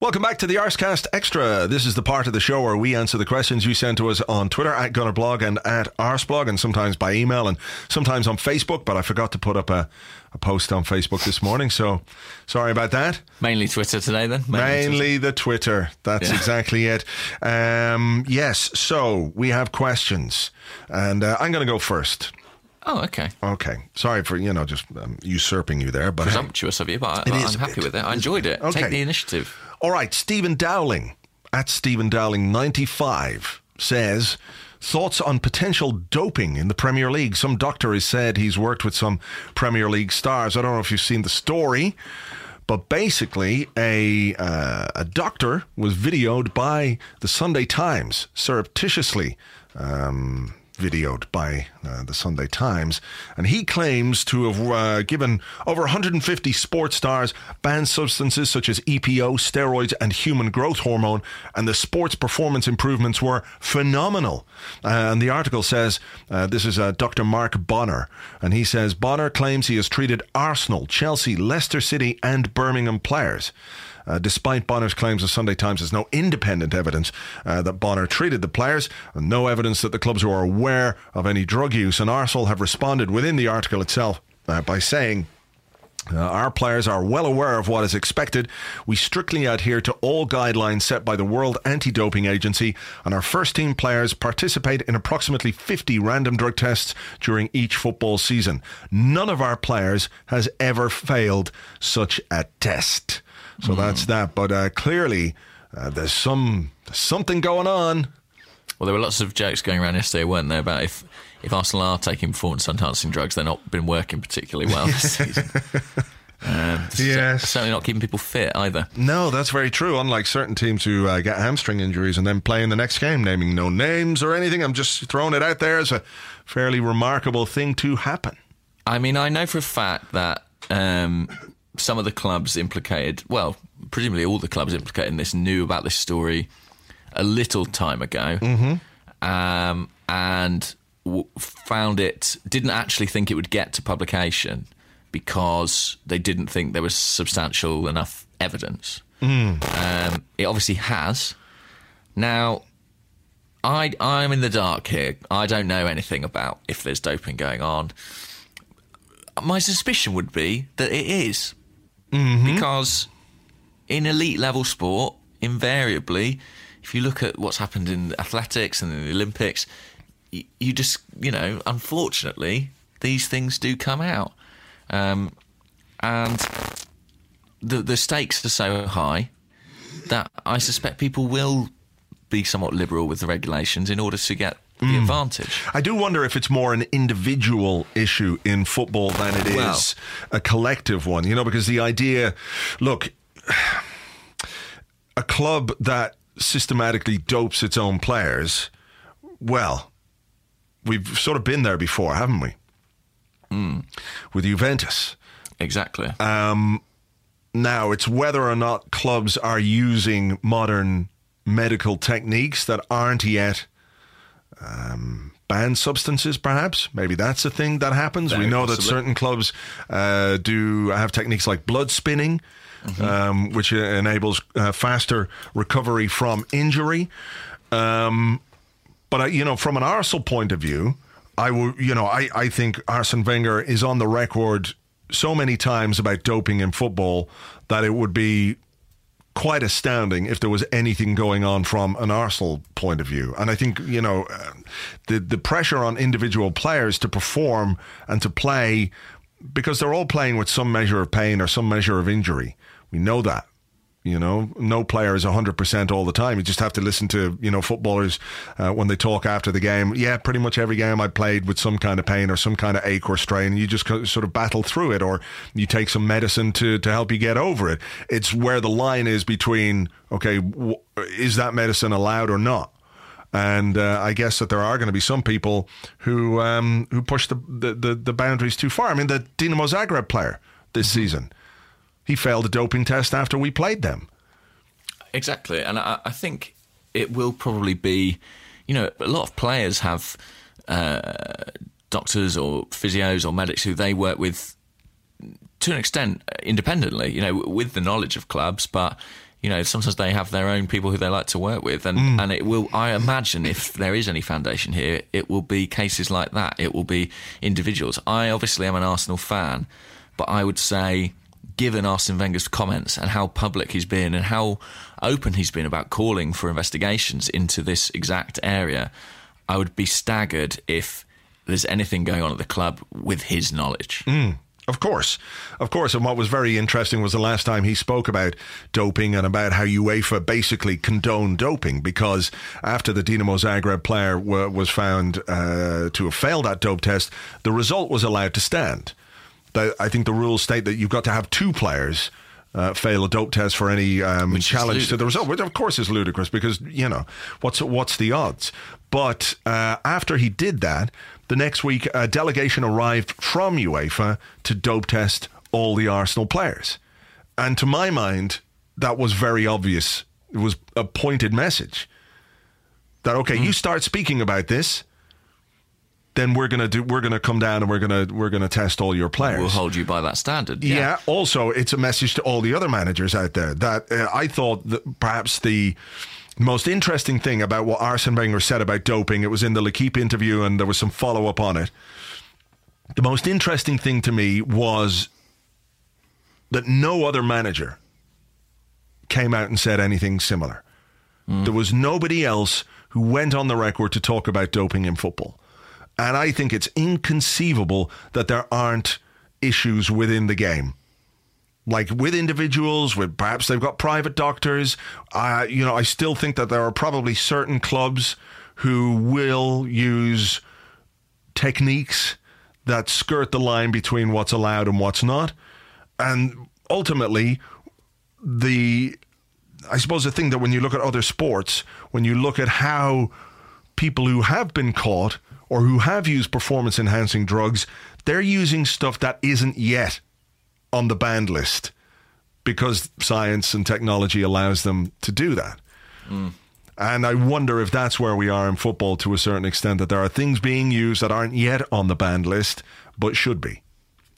Welcome back to the Arsecast Extra. This is the part of the show where we answer the questions you send to us on Twitter at Gunnerblog and at Arseblog, and sometimes by email and sometimes on Facebook. But I forgot to put up a, a post on Facebook this morning, so sorry about that. Mainly Twitter today, then. Mainly the Twitter. That's Yeah. exactly it. Um, yes, so we have questions, and uh, I'm going to go first. Oh, okay. Okay, sorry for you know just um, usurping you there, but hey. Presumptuous of you, but It I, I'm happy bit. with it. I enjoyed it. Okay. Take the initiative. All right, Stephen Dowling at Stephen Dowling 95 says thoughts on potential doping in the Premier League. Some doctor has said he's worked with some Premier League stars. I don't know if you've seen the story, but basically a uh, a doctor was videoed by the Sunday Times surreptitiously. Um, videoed by uh, the Sunday Times, and he claims to have uh, given over 150 sports stars banned substances such as EPO, steroids, and human growth hormone, and the sports performance improvements were phenomenal. Uh, and the article says uh, this is uh, Dr. Mark Bonar, and he says Bonar claims he has treated Arsenal, Chelsea, Leicester City, and Birmingham players. Uh, despite Bonar's claims, the Sunday Times has no independent evidence uh, that Bonar treated the players, and no evidence that the clubs were aware of any drug use. And Arsenal have responded within the article itself uh, by saying. Uh, our players are well aware of what is expected. We strictly adhere to all guidelines set by the World Anti Doping Agency, and our first team players participate in approximately 50 random drug tests during each football season. None of our players has ever failed such a test. So that's that. But uh, clearly, uh, there's some there's something going on. Well, there were lots of jokes going around yesterday, weren't there, about if, if Arsenal are taking performance enhancing drugs, they're not been working particularly well this season. Um, Yes. certainly not keeping people fit either. No, that's very true. Unlike certain teams who uh, get hamstring injuries and then play in the next game, naming no names or anything, I'm just throwing it out there as a fairly remarkable thing to happen. I mean, I know for a fact that um, some of the clubs implicated, well, presumably all the clubs implicated in this knew about this story a little time ago, um, and w- found it didn't actually think it would get to publication because they didn't think there was substantial enough evidence. Um, it obviously has. Now, I I'm in the dark here. I don't know anything about if there's doping going on. My suspicion would be that it is. Because in elite level sport, invariably, if you look at what's happened in athletics and in the Olympics, you, you just you know, unfortunately, these things do come out, um, and the the stakes are so high that I suspect people will be somewhat liberal with the regulations in order to get the mm. advantage. I do wonder if it's more an individual issue in football than it is Well- a collective one, you know, because the idea look, a club that systematically dopes its own players, well, we've sort of been there before, haven't we? Mm. With Juventus. Exactly. Um, now, it's whether or not clubs are using modern medical techniques that aren't yet um, banned substances, perhaps. Maybe that's a thing that happens. Very we know that certain clubs uh, do have techniques like blood spinning, Mm-hmm. um, which enables uh, faster recovery from injury. Um, but, uh, you know, from an Arsenal point of view, I will, you know, I, I think Arsene Wenger is on the record so many times about doping in football that it would be quite astounding if there was anything going on from an Arsenal point of view. And I think, you know, uh, the the pressure on individual players to perform and to play because they're all playing with some measure of pain or some measure of injury. We know that. You know, no player is 100% all the time. You just have to listen to, you know, footballers uh, when they talk after the game. Yeah, pretty much every game I played with some kind of pain or some kind of ache or strain. You just sort of battle through it or you take some medicine to, to help you get over it. It's where the line is between, okay, w- is that medicine allowed or not? And uh, I guess that there are going to be some people who um, who push the, the, the, the boundaries too far. I mean, the Dinamo Zagreb player this season, he failed a doping test after we played them. Exactly, and I, I think it will probably be, you know, a lot of players have uh, doctors or physios or medics who they work with to an extent independently, you know, with the knowledge of clubs, but you know, sometimes they have their own people who they like to work with, and and it will. I imagine if there is any foundation here, it will be cases like that. It will be individuals. I obviously am an Arsenal fan, but I would say. Given Arsene Wenger's comments and how public he's been and how open he's been about calling for investigations into this exact area, I would be staggered if there's anything going on at the club with his knowledge. Of course, of course. And what was very interesting was the last time he spoke about doping and about how UEFA basically condoned doping because after the Dinamo Zagreb player wa was found uh, to have failed that dope test, the result was allowed to stand. I think the rules state that you've got to have two players uh, fail a dope test for any um, challenge to the result, which of course is ludicrous because you know what's what's the odds. But uh, after he did that, the next week a delegation arrived from UEFA to dope test all the Arsenal players, and to my mind, that was very obvious. It was a pointed message that okay, Hmm. you start speaking about this. Then we're gonna do. We're gonna come down and we're gonna we're gonna test all your players. We'll hold you by that standard. Yeah. Also, it's a message to all the other managers out there that uh, I thought that perhaps the most interesting thing about what Arsene Wenger said about doping. It was in the L'Equipe interview, and there was some follow up on it. The most interesting thing to me was that no other manager came out and said anything similar. There was nobody else who went on the record to talk about doping in football. And I think it's inconceivable that there aren't issues within the game. Like with individuals, with perhaps they've got private doctors. You know, I still think that there are probably certain clubs who will use techniques that skirt the line between what's allowed and what's not. And ultimately, the I suppose the thing that when you look at other sports, when you look at how people who have been caught or who have used performance enhancing drugs, they're using stuff that isn't yet on the banned list because science and technology allows them to do that. And I wonder if that's where we are in football to a certain extent, that there are things being used that aren't yet on the banned list, but should be.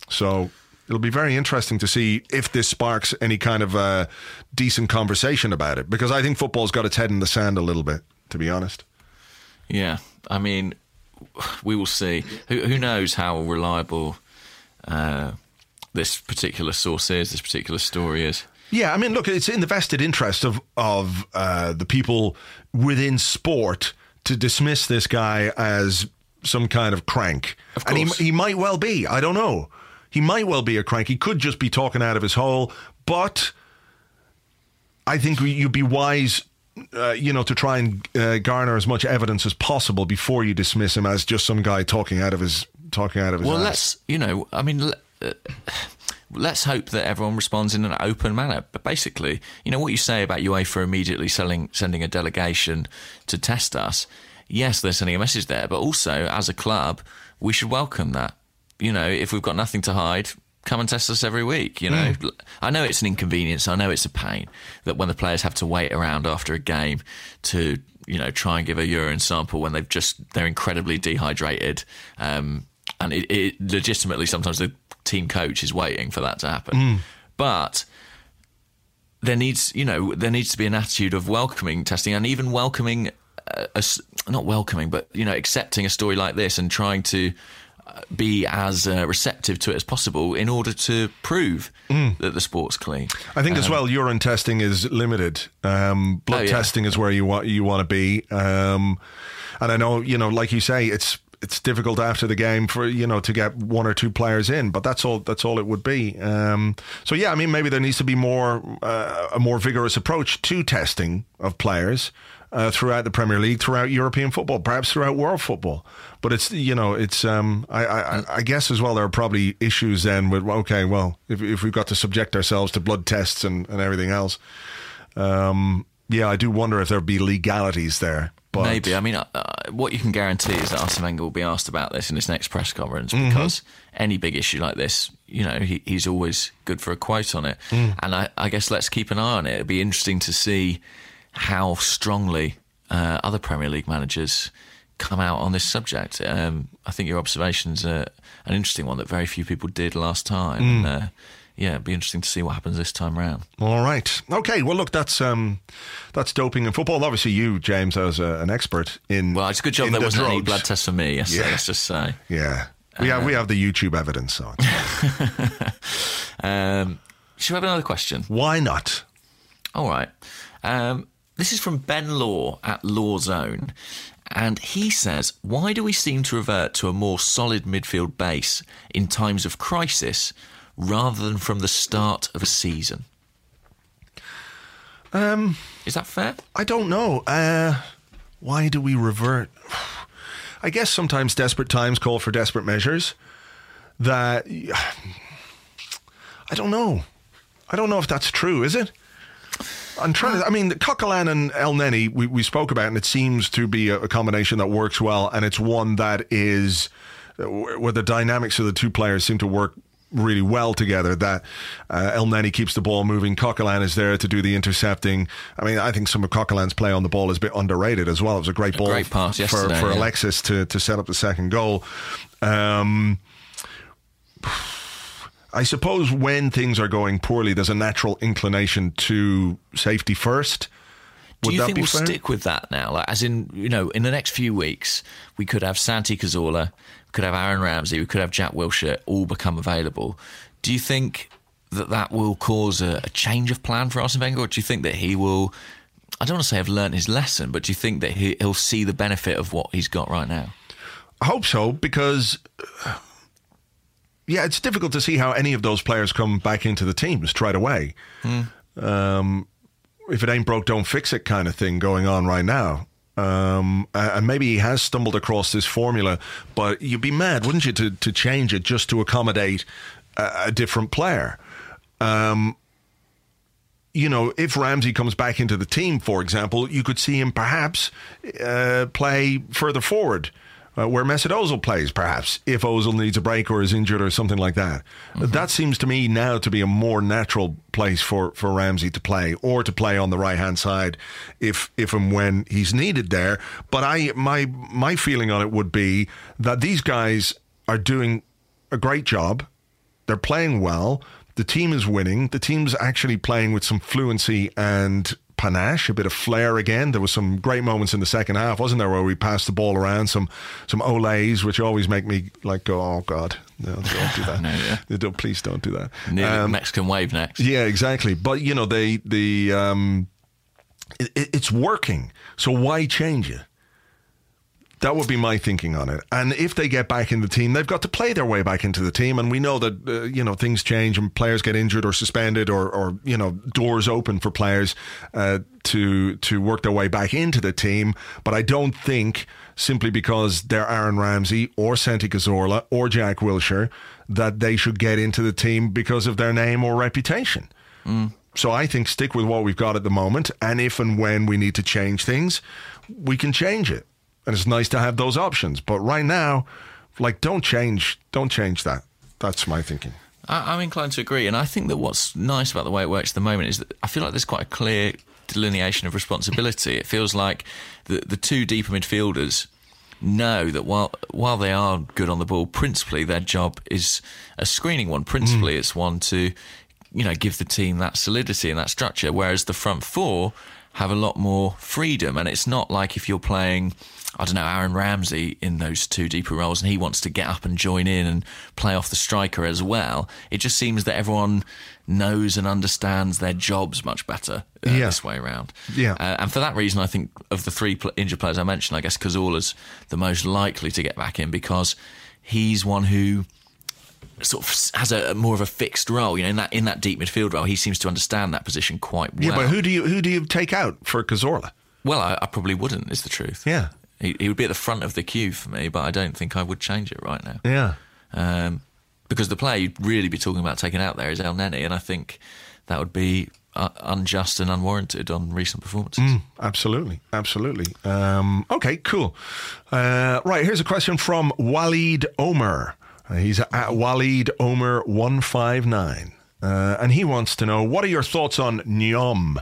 So it'll be very interesting to see if this sparks any kind of uh, decent conversation about it, because I think football's got its head in the sand a little bit, to be honest. Yeah, I mean, we will see. Who, who knows how reliable uh, this particular source is, this particular story is. Yeah, I mean, look, it's in the vested interest of of uh, the people within sport to dismiss this guy as some kind of crank, Of and he he might well be. I don't know. He might well be a crank. He could just be talking out of his hole, but I think you'd be wise. Uh, you know, to try and uh, garner as much evidence as possible before you dismiss him as just some guy talking out of his talking out of his. Well, ass. let's, you know, I mean, uh, let's hope that everyone responds in an open manner. But basically, you know, what you say about UEFA immediately selling, sending a delegation to test us, yes, they're sending a message there, but also as a club, we should welcome that. You know, if we've got nothing to hide, come and test us every week. You know, I know it's an inconvenience. I know it's a pain that when the players have to wait around after a game to, you know, try and give a urine sample when they've just they're incredibly dehydrated, um, and it, it legitimately sometimes the team coach is waiting for that to happen. But there needs, you know, there needs to be an attitude of welcoming testing and even welcoming, uh, a s not welcoming, but you know, accepting a story like this and trying to be as uh, receptive to it as possible in order to prove that the sport's clean. I think as well, urine testing is limited. Um, blood Um, Oh, yeah. testing is where you want you want to be. Um, and I know you know, like you say, it's it's difficult after the game for you know to get one or two players in, but that's all that's all it would be. Um, so yeah, I mean, maybe there needs to be more uh, a more vigorous approach to testing of players. Uh, throughout the Premier League, throughout European football, perhaps throughout world football, but it's you know it's um, I, I I guess as well there are probably issues then with okay well if if we've got to subject ourselves to blood tests and, and everything else, um, yeah I do wonder if there'd be legalities there. But Maybe. I mean, uh, uh, what you can guarantee is that Arsene Wenger will be asked about this in his next press conference Mm-hmm. because any big issue like this, you know, he, he's always good for a quote on it. Mm. And I, I guess let's keep an eye on it. It'd be interesting to see how strongly uh, other Premier League managers come out on this subject. Um, I think your observation's uh, an interesting one that very few people did last time. Mm. And, uh, yeah, it'd be interesting to see what happens this time round. All right. Okay. Well, look, that's um, that's doping in football. Obviously, you, James, as a, an expert in. Well, it's a good job there the wasn't any blood tests for me yesterday, Yeah. let's just say. Yeah, we have we have the YouTube evidence. So Um, should we have another question? why not? All right. Um, this is from Ben Law at Law Zone. And he says, Why do we seem to revert to a more solid midfield base in times of crisis rather than from the start of a season? Um, is that fair? I don't know. Uh, why do we revert? I guess sometimes desperate times call for desperate measures. That I don't know. I don't know if that's true. Is it? I'm trying to. I mean, Coquelin and Elneny, we, we spoke about, and it seems to be a, a combination that works well, and it's one that is uh, where the dynamics of the two players seem to work really well together. That uh, Elneny keeps the ball moving. Coquelin is there to do the intercepting. I mean, I think some of Coquelin's play on the ball is a bit underrated as well. It was a great ball great pass for, for yeah. Alexis to, to set up the second goal. Um, I suppose when things are going poorly, there's a natural inclination to safety first. Do you think we'll fair? stick with that now? Like, as in, you know, in the next few weeks, we could have Santi Cazorla, we could have Aaron Ramsey, we could have Jack Wilshere all become available. Do you think that that will cause a, a change of plan for Arsene Wenger, or do you think that he will? I don't want to say have learned his lesson, but do you think that he, he'll see the benefit of what he's got right now? I hope so because, uh, yeah, it's difficult to see how any of those players come back into the team straight away. Um, if it ain't broke, don't fix it kind of thing going on right now. Um, and maybe he has stumbled across this formula, but you'd be mad, wouldn't you, to, to change it just to accommodate a, a different player? Um, you know, if Ramsey comes back into the team, for example, you could see him perhaps uh, play further forward. Uh, where Mesut Ozil plays, perhaps if Ozil needs a break or is injured or something like that. That seems to me now to be a more natural place for, for Ramsey to play, or to play on the right hand side, if if and when he's needed there. But I my my feeling on it would be that these guys are doing a great job. They're playing well. The team is winning. The team's actually playing with some fluency and panache, a bit of flair again. There was some great moments in the second half, wasn't there, where we passed the ball around some some olays, which always make me like go, oh god, no, don't do that. No, yeah. Don't, please don't do that. Near Um, Mexican wave next. yeah, exactly. But you know, they the um, it, it- it's working. So why change it? That would be my thinking on it. And if they get back in the team, they've got to play their way back into the team. And we know that uh, you know things change and players get injured or suspended, or, or you know doors open for players uh, to to work their way back into the team. But I don't think simply because they're Aaron Ramsey or Santi Cazorla or Jack Wilshere that they should get into the team because of their name or reputation. So I think stick with what we've got at the moment, and if and when we need to change things, we can change it. And it's nice to have those options. But right now, like don't change, don't change that. That's my thinking. I, I'm inclined to agree, and I think that what's nice about the way it works at the moment is that I feel like there's quite a clear delineation of responsibility. It feels like the the two deeper midfielders know that while while they are good on the ball, principally their job is a screening one. Principally, mm. it's one to you know give the team that solidity and that structure, whereas the front four have a lot more freedom, and it's not like if you're playing. I don't know, Aaron Ramsey in those two deeper roles, and he wants to get up and join in and play off the striker as well. It just seems that everyone knows and understands their jobs much better uh, Yeah. this way around. Yeah. Uh, and for that reason, I think of the three pl- injured players I mentioned, I guess Cazorla's the most likely to get back in because he's one who sort of has a more of a fixed role. You know, in that in that deep midfield role, he seems to understand that position quite well. Yeah, but who do you who do you take out for Cazorla? Well, I, I probably wouldn't. Is the truth. Yeah. He, he would be at the front of the queue for me, but I don't think I would change it right now. Yeah. Um, because the player you'd really be talking about taking out there is Elneny, and I think that would be uh, unjust and unwarranted on recent performances. Mm. Absolutely, absolutely. Um, okay, cool. Uh, right, here's a question from Waleed Omer. Uh, he's at Waleed Omer one five nine, uh, and he wants to know what are your thoughts on Nyom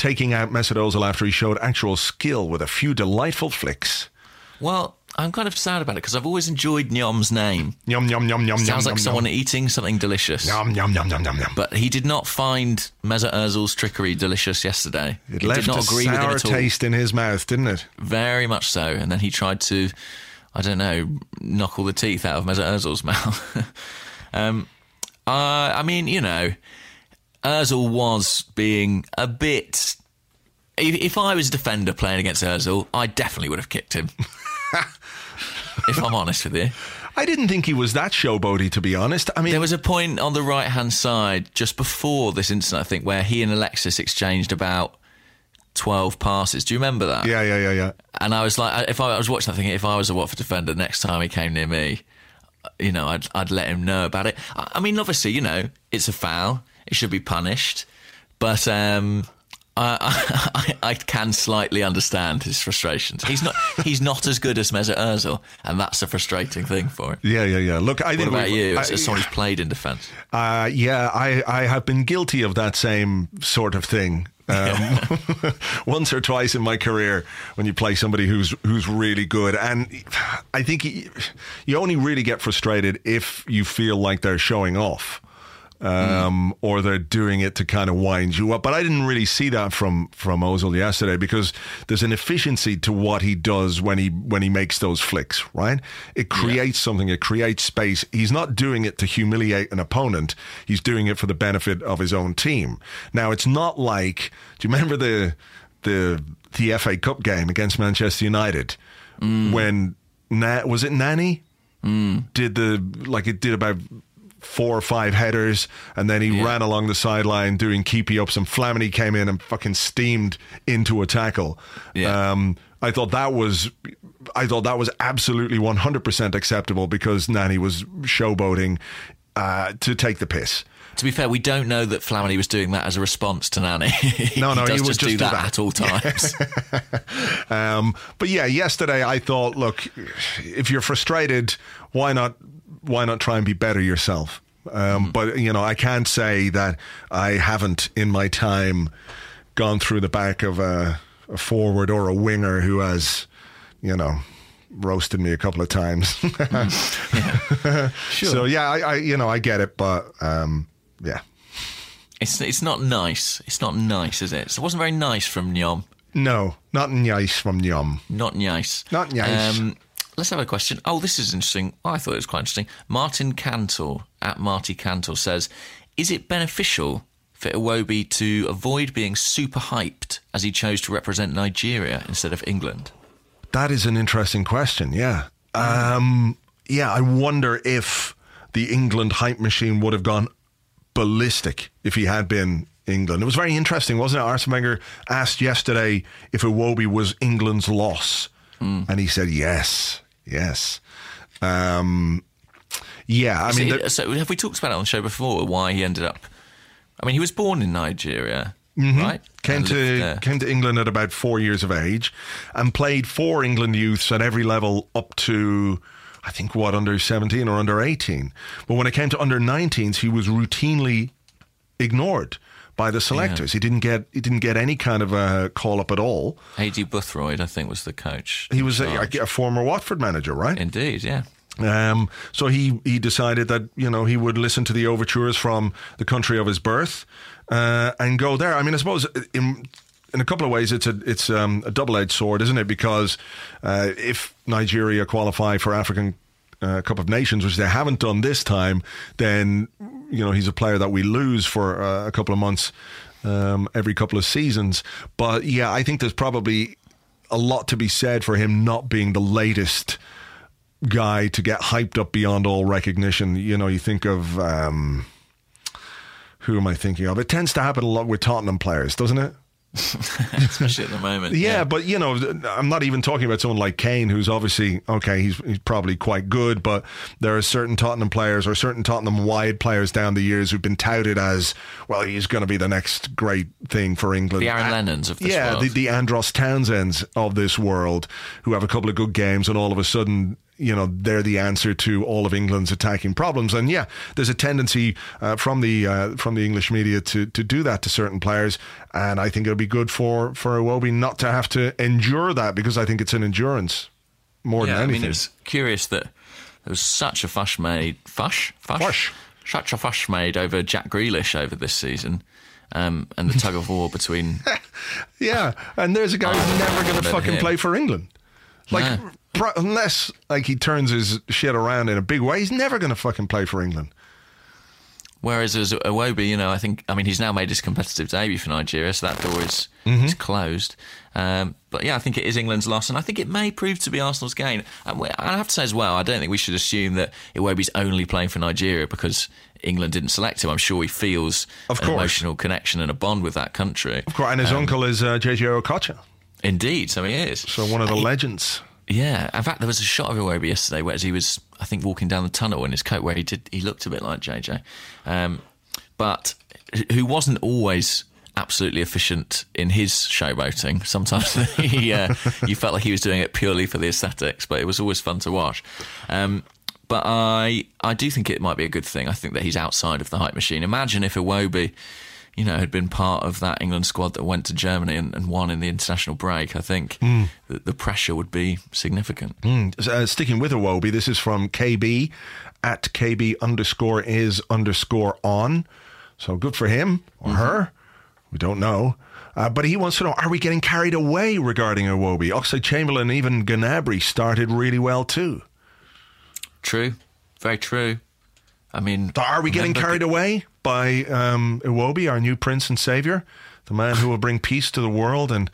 taking out Mesut Ozil after he showed actual skill with a few delightful flicks. Well, I'm kind of sad about it because I've always enjoyed Nyom's name. Yum yum yum yum. Sounds yum, like yum, someone eating something delicious. Yum yum yum yum yum yum. But he did not find Mesut Ozil's trickery delicious yesterday. It he left did not a agree with him sour at all. taste in his mouth, didn't it? Very much so. And then he tried to, I don't know, knock all the teeth out of Mesut Ozil's mouth. um, uh, I mean, you know, Ozil was being a bit. If, if I was a defender playing against Ozil, I definitely would have kicked him. if I'm honest with you. I didn't think he was that showboaty, to be honest. I mean, There was a point on the right hand side just before this incident, I think, where he and Alexis exchanged about 12 passes. Do you remember that? yeah, yeah, yeah, yeah. And I was like, if I, I was watching that thinking, if I was a Watford defender, next time he came near me, you know, I'd, I'd let him know about it. I, I mean, obviously, you know, it's a foul. He should be punished. But um, I, I, I can slightly understand his frustrations. He's not he's not as good as Mesut Ozil, and that's a frustrating thing for him. Yeah, yeah, yeah. Look, I What think about you, I- as, as someone who's played in defence? Uh, yeah, I, I have been guilty of that same sort of thing. Um, once or twice in my career, when you play somebody who's who's really good, and I think you, you only really get frustrated if you feel like they're showing off, um, or they're doing it to kind of wind you up. But I didn't really see that from from Ozil yesterday because there's an efficiency to what he does when he when he makes those flicks. Right, it creates something. It creates space. He's not doing it to humiliate an opponent. He's doing it for the benefit of his own team. Now, it's not like. Do you remember the the the FA Cup game against Manchester United when Na- was it Nani did the like it did about four or five headers and then he Yeah. ran along the sideline doing keepy ups and Flamini came in and fucking steamed into a tackle. Yeah. Um, I thought that was I thought that was absolutely 100% acceptable because Nani was showboating uh, to take the piss. To be fair, we don't know that Flamini was doing that as a response to Nani. No, no, he does he would just, do, do that, that. at all times. Um, but yeah, yesterday I thought, look, if you're frustrated, why not? Why not try and be better yourself? Um, But you know, I can't say that I haven't in my time gone through the back of a, a forward or a winger who has, you know, roasted me a couple of times. Sure. So yeah, I, I you know I get it, but um, yeah, It's it's not nice. It's not nice, is it? So it wasn't very nice from Nyom. no, not nice from Nyom. Not nice. Not nice. Um, let's have a question. Oh, this is interesting. I thought it was quite interesting. Martin Cantor at Marty Cantor says, "Is it beneficial for Iwobi to avoid being super hyped as he chose to represent Nigeria instead of England?" That is an interesting question. Yeah. Um, yeah, I wonder if the England hype machine would have gone ballistic if he had been England. It was very interesting, wasn't it? Arsene Wenger asked yesterday if Iwobi was England's loss, and he said yes, yes. Um, yeah, I mean, so, the- so have we talked about it on the show before? Why he ended up? I mean, he was born in Nigeria, right? Mm-hmm. came to came to England at about four years of age, and played for England youths at every level up to. I think what under 17 or under 18. But when it came to under 19s, he was routinely ignored by the selectors. He didn't get he didn't get any kind of a call up at all. Aidy Boothroyd, I think, was the coach. He was a, a former Watford manager, right? Indeed, yeah. Um, so he he decided that you know he would listen to the overtures from the country of his birth uh, and go there. I mean, I suppose in in a couple of ways it's a it's um, a double edged sword, isn't it? Because uh, if Nigeria qualify for African uh, Cup of Nations, which they haven't done this time, then you know he's a player that we lose for uh, a couple of months um, every couple of seasons. But yeah, I think there's probably a lot to be said for him not being the latest guy to get hyped up beyond all recognition. You know, you think of um, who am I thinking of? It tends to happen a lot with Tottenham players, doesn't it? Especially at the moment. Yeah, but you know, I'm not even talking about someone like Kane, who's obviously okay. He's he's probably quite good, but there are certain Tottenham players or certain Tottenham wide players down the years who've been touted as well. He's going to be the next great thing for England. The Aaron Uh, Lennons of this yeah, world. the the Andros Townsends of this world, who have a couple of good games, and all of a sudden you know they're the answer to all of England's attacking problems. And yeah, there's a tendency uh, from the uh, from the English media to to do that to certain players, and I think it'll be good for for Iwobi not to have to endure that because I think it's an endurance more yeah, than I anything. mean, it was curious that there was such a fush made fush fush Fush. such a fush made over Jack Grealish over this season, um, and the tug of war between. yeah, and there's a guy who's never going to fucking him. play for England. Like, No. Pro- unless like he turns his shit around in a big way, he's never going to fucking play for England. Whereas as Iwobi, you know, I think I mean he's now made his competitive debut for Nigeria, so that door is Mm-hmm. is closed. Um, but yeah, I think it is England's loss, and I think it may prove to be Arsenal's gain. And I have to say as well, I don't think we should assume that Iwobi's only playing for Nigeria because England didn't select him. I'm sure he feels Of an emotional connection and a bond with that country. Of course, and his uncle is uh, JJ Okocha, Indeed, so he is. so one of the legends. Yeah, in fact, there was a shot of Iwobi yesterday where he was, I think, walking down the tunnel in his coat, where he did he looked a bit like JJ. Um, but who wasn't always absolutely efficient in his showboating. Sometimes he, uh, you felt like he was doing it purely for the aesthetics, but it was always fun to watch. Um, but I, I do think it might be a good thing. I think that he's outside of the hype machine. Imagine if Iwobi, you know, had been part of that England squad that went to Germany and, and won in the international break. I think mm. the, the, pressure would be significant. Mm. Uh, sticking with Iwobi, this is from KB at KB underscore is underscore on. So good for him or mm-hmm. her. We don't know. Uh, but he wants to know: Are we getting carried away regarding Iwobi? Oxlade Chamberlain, even Gnabry started really well too. True, very true. I mean, are we getting carried away by um, Iwobi, our new prince and savior, the man who will bring peace to the world and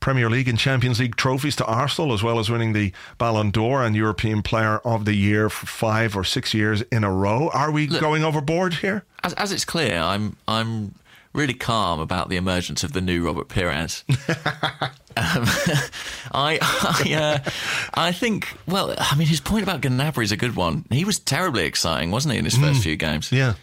Premier League and Champions League trophies to Arsenal, as well as winning the Ballon d'Or and European Player of the Year for five or six years in a row? Are we Look, going overboard here? As, as it's clear, I'm I'm really calm about the emergence of the new Robert Pires. um, I I, uh, I think well, I mean, his point about Gnabry is a good one. He was terribly exciting, wasn't he, in his first mm, few games? Yeah.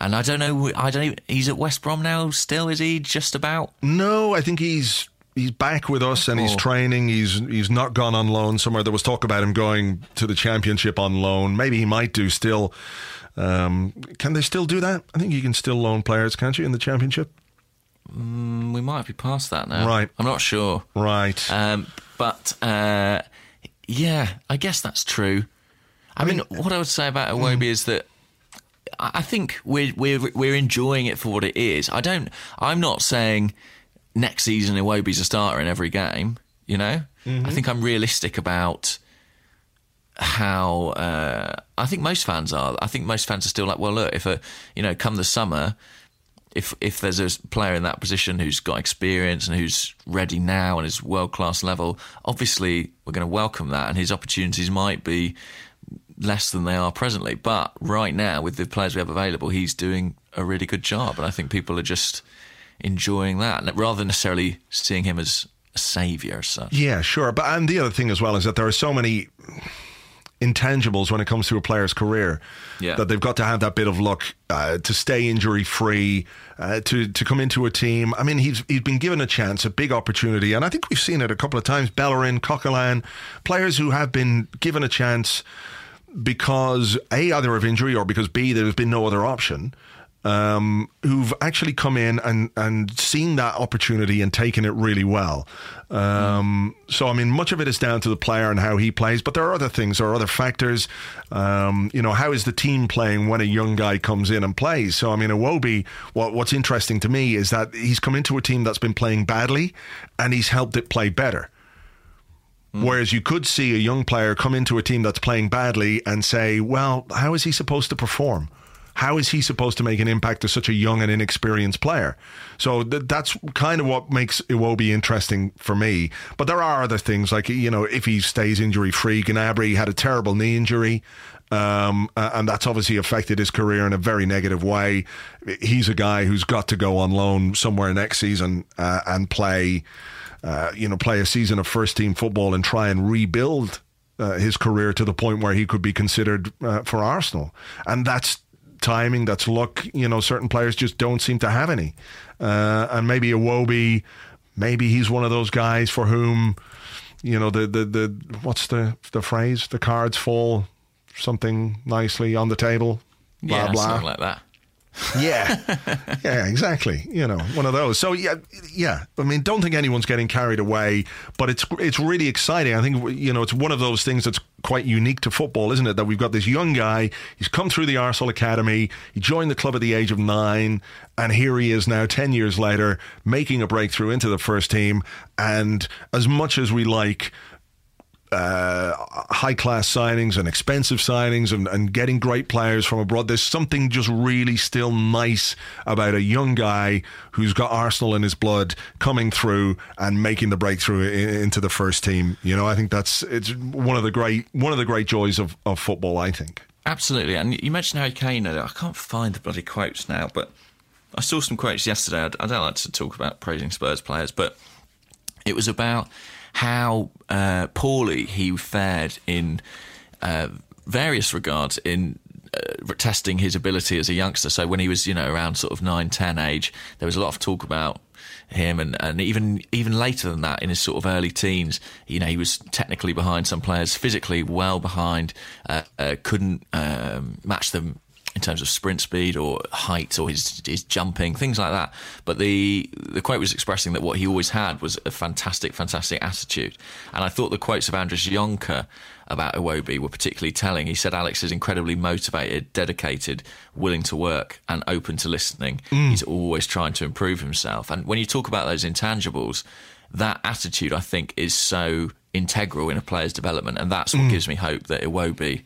And I don't know. I don't. Even, he's at West Brom now. Still, is he just about? No, I think he's he's back with us and he's oh. training. He's he's not gone on loan somewhere. There was talk about him going to the championship on loan. Maybe he might do still. Um, can they still do that? I think you can still loan players, can't you, in the championship? Mm, we might be past that now. Right. I'm not sure. Right. Um, but uh, yeah, I guess that's true. I, I mean, mean, what I would say about Iwobi mm. is that I think we're we're we're enjoying it for what it is. I don't. I'm not saying next season Iwobi's a starter in every game. You know, mm-hmm. I think I'm realistic about how. Uh, I think most fans are. I think most fans are still like, well, look, if a you know, come the summer, if if there's a player in that position who's got experience and who's ready now and is world class level, obviously we're going to welcome that, and his opportunities might be less than they are presently. But right now, with the players we have available, he's doing a really good job, and I think people are just enjoying that rather than necessarily seeing him as a as such. Yeah, sure. But and the other thing as well is that there are so many intangibles when it comes to a player's career. Yeah. That they've got to have that bit of luck uh, to stay injury free, uh, to to come into a team. I mean, he's he's been given a chance, a big opportunity, and I think we've seen it a couple of times. Bellerin, Coquelin, players who have been given a chance because a either of injury or because b there's been no other option um, who've actually come in and, and seen that opportunity and taken it really well. Um, mm. So, I mean, much of it is down to the player and how he plays, but there are other things, there are other factors. Um, you know, how is the team playing when a young guy comes in and plays? So, I mean, Iwobi, what, what's interesting to me is that he's come into a team that's been playing badly and he's helped it play better. Mm. Whereas you could see a young player come into a team that's playing badly and say, well, how is he supposed to perform? How is he supposed to make an impact to such a young and inexperienced player? So th- that's kind of what makes Iwobi interesting for me. But there are other things like you know if he stays injury free. Gnabry had a terrible knee injury. Um, and that's obviously affected his career in a very negative way. He's a guy who's got to go on loan somewhere next season uh, and play, uh, you know, play a season of first team football and try and rebuild uh, his career to the point where he could be considered uh, for Arsenal. And that's timing, that's luck. You know, certain players just don't seem to have any. Uh, and maybe Iwobi, maybe he's one of those guys for whom, you know, the, the, the what's the, the phrase? The cards fall something nicely on the table. Blah, yeah, blah. something like that. Yeah, yeah, exactly. You know, one of those. So yeah, yeah. I mean, don't think anyone's getting carried away, but it's it's really exciting. I think you know it's one of those things that's quite unique to football, isn't it? That we've got this young guy. He's come through the Arsenal academy. He joined the club at the age of nine, and here he is now, ten years later, making a breakthrough into the first team. And as much as we like uh, high class signings and expensive signings and, and getting great players from abroad. There's something just really still nice about a young guy who's got Arsenal in his blood coming through and making the breakthrough in, into the first team. You know, I think that's it's one of the great one of the great joys of, of football. I think absolutely. And you mentioned Harry Kane. I can't find the bloody quotes now, but I saw some quotes yesterday. I don't like to talk about praising Spurs players, but it was about how uh, poorly he fared in uh, various regards in uh, testing his ability as a youngster. So when he was, you know, around sort of nine, ten age, there was a lot of talk about him, and, and even even later than that, in his sort of early teens, you know, he was technically behind some players, physically well behind, uh, uh, couldn't um, match them in terms of sprint speed or height or his his jumping, things like that. But the the quote was expressing that what he always had was a fantastic, fantastic attitude. And I thought the quotes of Andries Jonker about Iwobi were particularly telling. He said Alex is incredibly motivated, dedicated, willing to work, and open to listening. Mm. He's always trying to improve himself. And when you talk about those intangibles, that attitude I think is so integral in a player's development, and that's what mm. gives me hope that Iwobi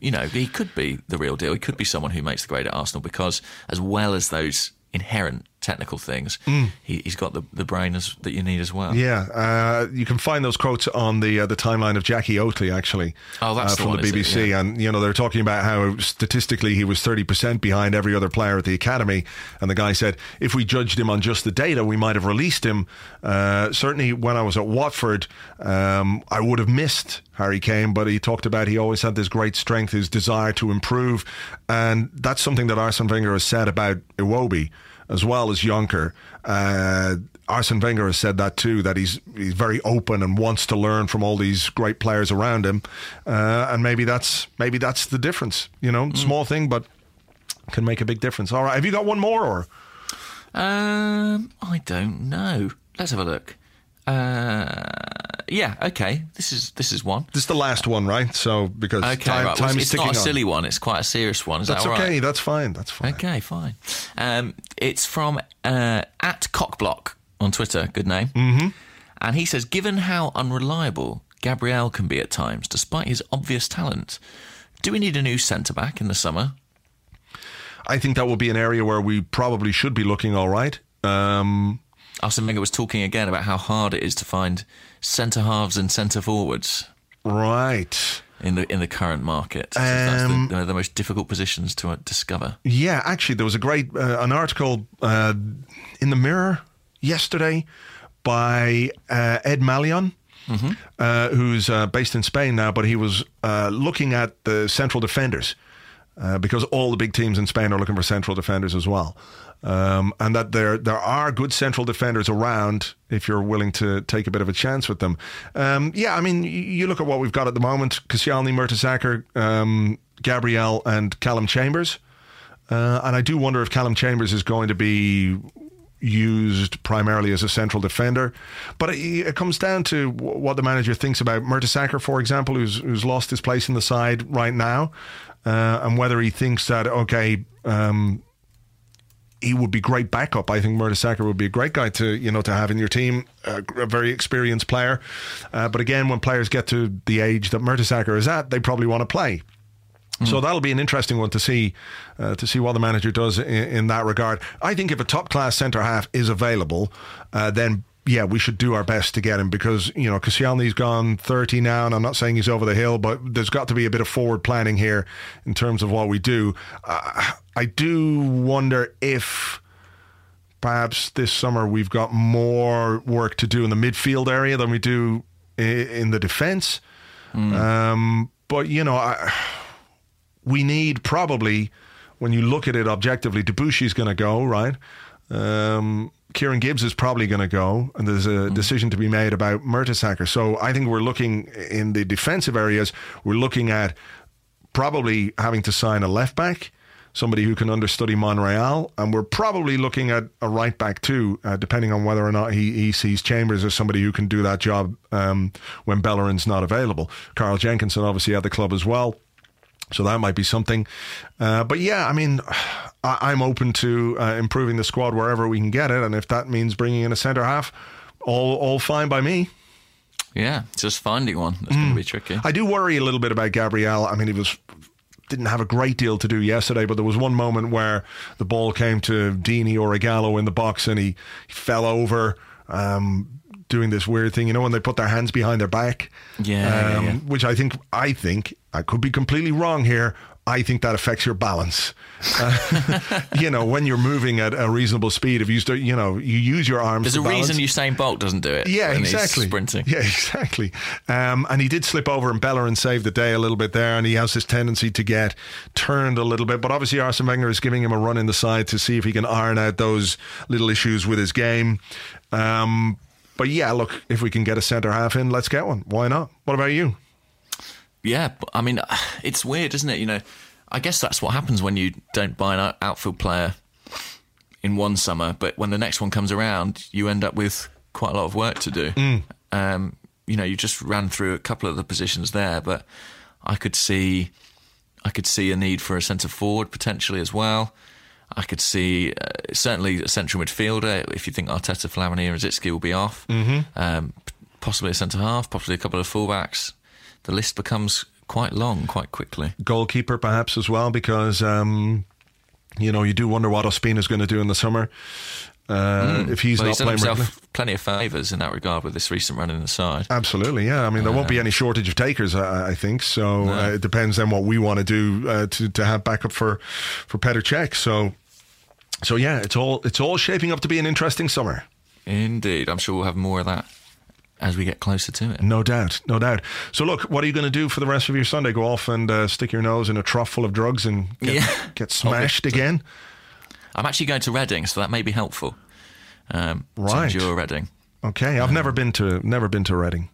you know, he could be the real deal. He could be someone who makes the grade at Arsenal because, as well as those inherent technical things, he, he's got the, the brain as, that you need as well. Yeah, uh, you can find those quotes on the uh, the timeline of Jacqui Oatley actually. Oh, that's uh, the from one, the? BBC, Yeah. and you know they're talking about how statistically he was thirty percent behind every other player at the academy, and the guy said if we judged him on just the data, we might have released him. Uh, certainly, when I was at Watford, um, I would have missed Harry Kane, but he talked about he always had this great strength, his desire to improve, and that's something that Arsene Wenger has said about Iwobi as well as Jonker. Uh, Arsene Wenger has said that too, that he's he's very open and wants to learn from all these great players around him, uh, and maybe that's maybe that's the difference. You know, small thing, but can make a big difference. All right, have you got one more or? Um, I don't know. Let's have a look. Uh, yeah, okay. This is this is one. This is the last one, right? So because Okay, time, right. time Well, is it's ticking not a on. silly one. It's quite a serious one. Is That's that all right? okay. That's fine. That's fine. Okay, fine. Um, it's from uh, at Cockblock on Twitter. Good name. Mm-hmm. And he says, given how unreliable Gabriel can be at times, despite his obvious talent, do we need a new centre back in the summer? I think that will be an area where we probably should be looking all right. Um, Arsene Wenger was talking again about how hard it is to find centre halves and centre forwards right. in the in the current market. He says that's Um, the, they're the most difficult positions to uh, discover. Yeah, actually, there was a great uh, an article uh, in the Mirror yesterday by uh, Ed Malyon. Uh, who's uh, based in Spain now, but he was uh, looking at the central defenders uh, because all the big teams in Spain are looking for central defenders as well, um, and that there there are good central defenders around if you're willing to take a bit of a chance with them. Um, yeah, I mean, you look at what we've got at the moment: Koscielny, Mertesacker, um, Gabriel, and Calum Chambers. Uh, and I do wonder if Calum Chambers is going to be used primarily as a central defender. But it, it comes down to what the manager thinks about Mertesacker, for example, who's, who's lost his place in the side right now, uh, and whether he thinks that, okay, um, he would be great backup. I think Mertesacker would be a great guy to you know to have in your team, uh, a very experienced player. Uh, but again, when players get to the age that Mertesacker is at, they probably want to play. So that'll be an interesting one to see, uh, to see what the manager does in, in that regard. I think if a top class centre half is available, uh, then yeah, we should do our best to get him because you know Koscielny's gone thirty now, and I'm not saying he's over the hill, but there's got to be a bit of forward planning here in terms of what we do. Uh, I do wonder if perhaps this summer we've got more work to do in the midfield area than we do in the defence. Um, but you know, I, we need probably when you look at it objectively, Debuchy's going to go right. Um, Kieran Gibbs is probably going to go, and there's a decision to be made about Mertesacker. So I think we're looking in the defensive areas. We're looking at probably having to sign a left back, somebody who can understudy Monreal, and we're probably looking at a right back too, uh, depending on whether or not he, he sees Chambers as somebody who can do that job um, when Bellerin's not available. Carl Jenkinson obviously at the club as well. So that might be something. Uh, but yeah, I mean, I, I'm open to uh, improving the squad wherever we can get it. And if that means bringing in a centre half, all, all fine by me. Yeah, just finding one that's going to be tricky. I do worry a little bit about Gabriel. I mean, he was didn't have a great deal to do yesterday, but there was one moment where the ball came to Deeney or Ighalo in the box and he, he fell over. Um, doing this weird thing. You know when they put their hands behind their back, Yeah, yeah, yeah. which I think I think I could be completely wrong here. I think that affects your balance. Uh, you know, when you're moving at a reasonable speed, if you start, you know, you use your arms. There's to a reason balance. Usain Bolt doesn't do it. Yeah, exactly. sprinting. Yeah, exactly. Um, and he did slip over and Bellerin saved the day a little bit there, and he has this tendency to get turned a little bit. But obviously, Arsene Wenger is giving him a run in the side to see if he can iron out those little issues with his game. Um, but yeah, look, if we can get a centre half in, let's get one. Why not? What about you? Yeah, I mean, it's weird, isn't it? You know, I guess that's what happens when you don't buy an outfield player in one summer, but when the next one comes around, you end up with quite a lot of work to do. Mm. Um, you know, you just ran through a couple of the positions there, but I could see, I could see a need for a centre forward potentially as well. I could see uh, certainly a central midfielder if you think Arteta, Flamini, and Rosicky will be off. Mm-hmm. Um, possibly a centre half, possibly a couple of fullbacks. The list becomes quite long quite quickly. Goalkeeper, perhaps as well, because um, you know you do wonder what Ospina is going to do in the summer uh, if he's. Well, not he's playing plenty of favours in that regard with this recent run in the side. Absolutely, yeah. I mean, there won't be any shortage of takers, I, I think. So uh, it depends on what we want to do uh, to to have backup for for Petr Cech. So so yeah, it's all it's all shaping up to be an interesting summer. Indeed, I'm sure we'll have more of that as we get closer to it. No doubt, no doubt. So look, what are you going to do for the rest of your Sunday? Go off and uh, stick your nose in a trough full of drugs and get, Yeah. get smashed again? I'm actually going to Reading, so that may be helpful. Um, Right. To endure Reading. Okay, I've never been to never been to Reading.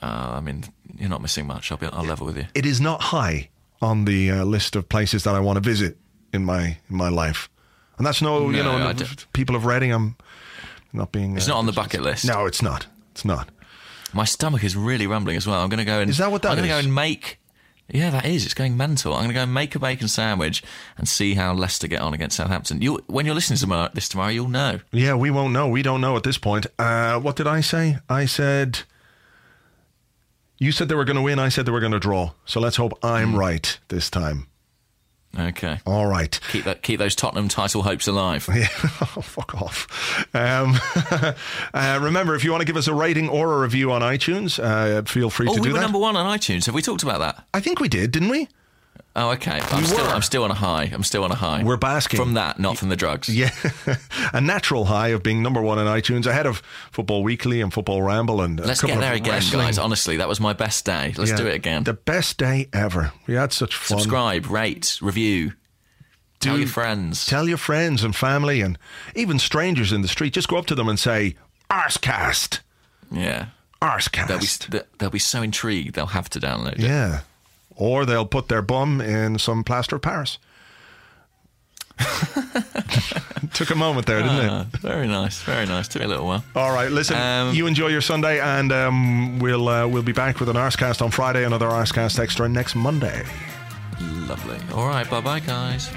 Uh, I mean, you're not missing much. I'll be, I'll level with you. It is not high on the uh, list of places that I want to visit in my in my life, and that's no, you know the people of Reading. I'm not being. It's uh, not on the bucket list. No, it's not. It's not. My stomach is really rumbling as well. I'm going to go and. Is that what that I'm going to go and make. Yeah, that is. It's going mental. I'm going to go and make a bacon sandwich and see how Leicester get on against Southampton. You, when you're listening to this tomorrow, you'll know. Yeah, we won't know. We don't know at this point. Uh, what did I say? I said. You said they were going to win. I said they were going to draw. So let's hope I'm Hmm. right this time. Okay. All right. Keep that. Keep those Tottenham title hopes alive. Yeah, oh, fuck off. Um, uh, remember, if you want to give us a rating or a review on iTunes, uh, feel free Oh, to we do were that. number one on iTunes. Have we talked about that? I think we did, didn't we? Oh, okay. I'm still. I'm still on a high. I'm still on a high. We're basking. from that, not from the drugs. Yeah, a natural high of being number one on iTunes, ahead of Football Weekly and Football Ramble, and Let's get there again, wrestling. guys. Honestly, that was my best day. Let's Yeah, do it again. The best day ever. We had such fun. Subscribe, rate, review. Tell your friends. Tell your friends and family, and even strangers in the street. Just go up to them and say, "Arsecast, yeah. Arsecast." They'll be they'll be so intrigued they'll have to download it. yeah, or they'll put their bum in some plaster of Paris. Took a moment there, didn't it? Ah, very nice, very nice. Took a little while. All right, listen. Um, you enjoy your Sunday, and um, we'll uh, we'll be back with an Arsecast on Friday, another Arsecast extra next Monday. Lovely. All right, bye bye, guys.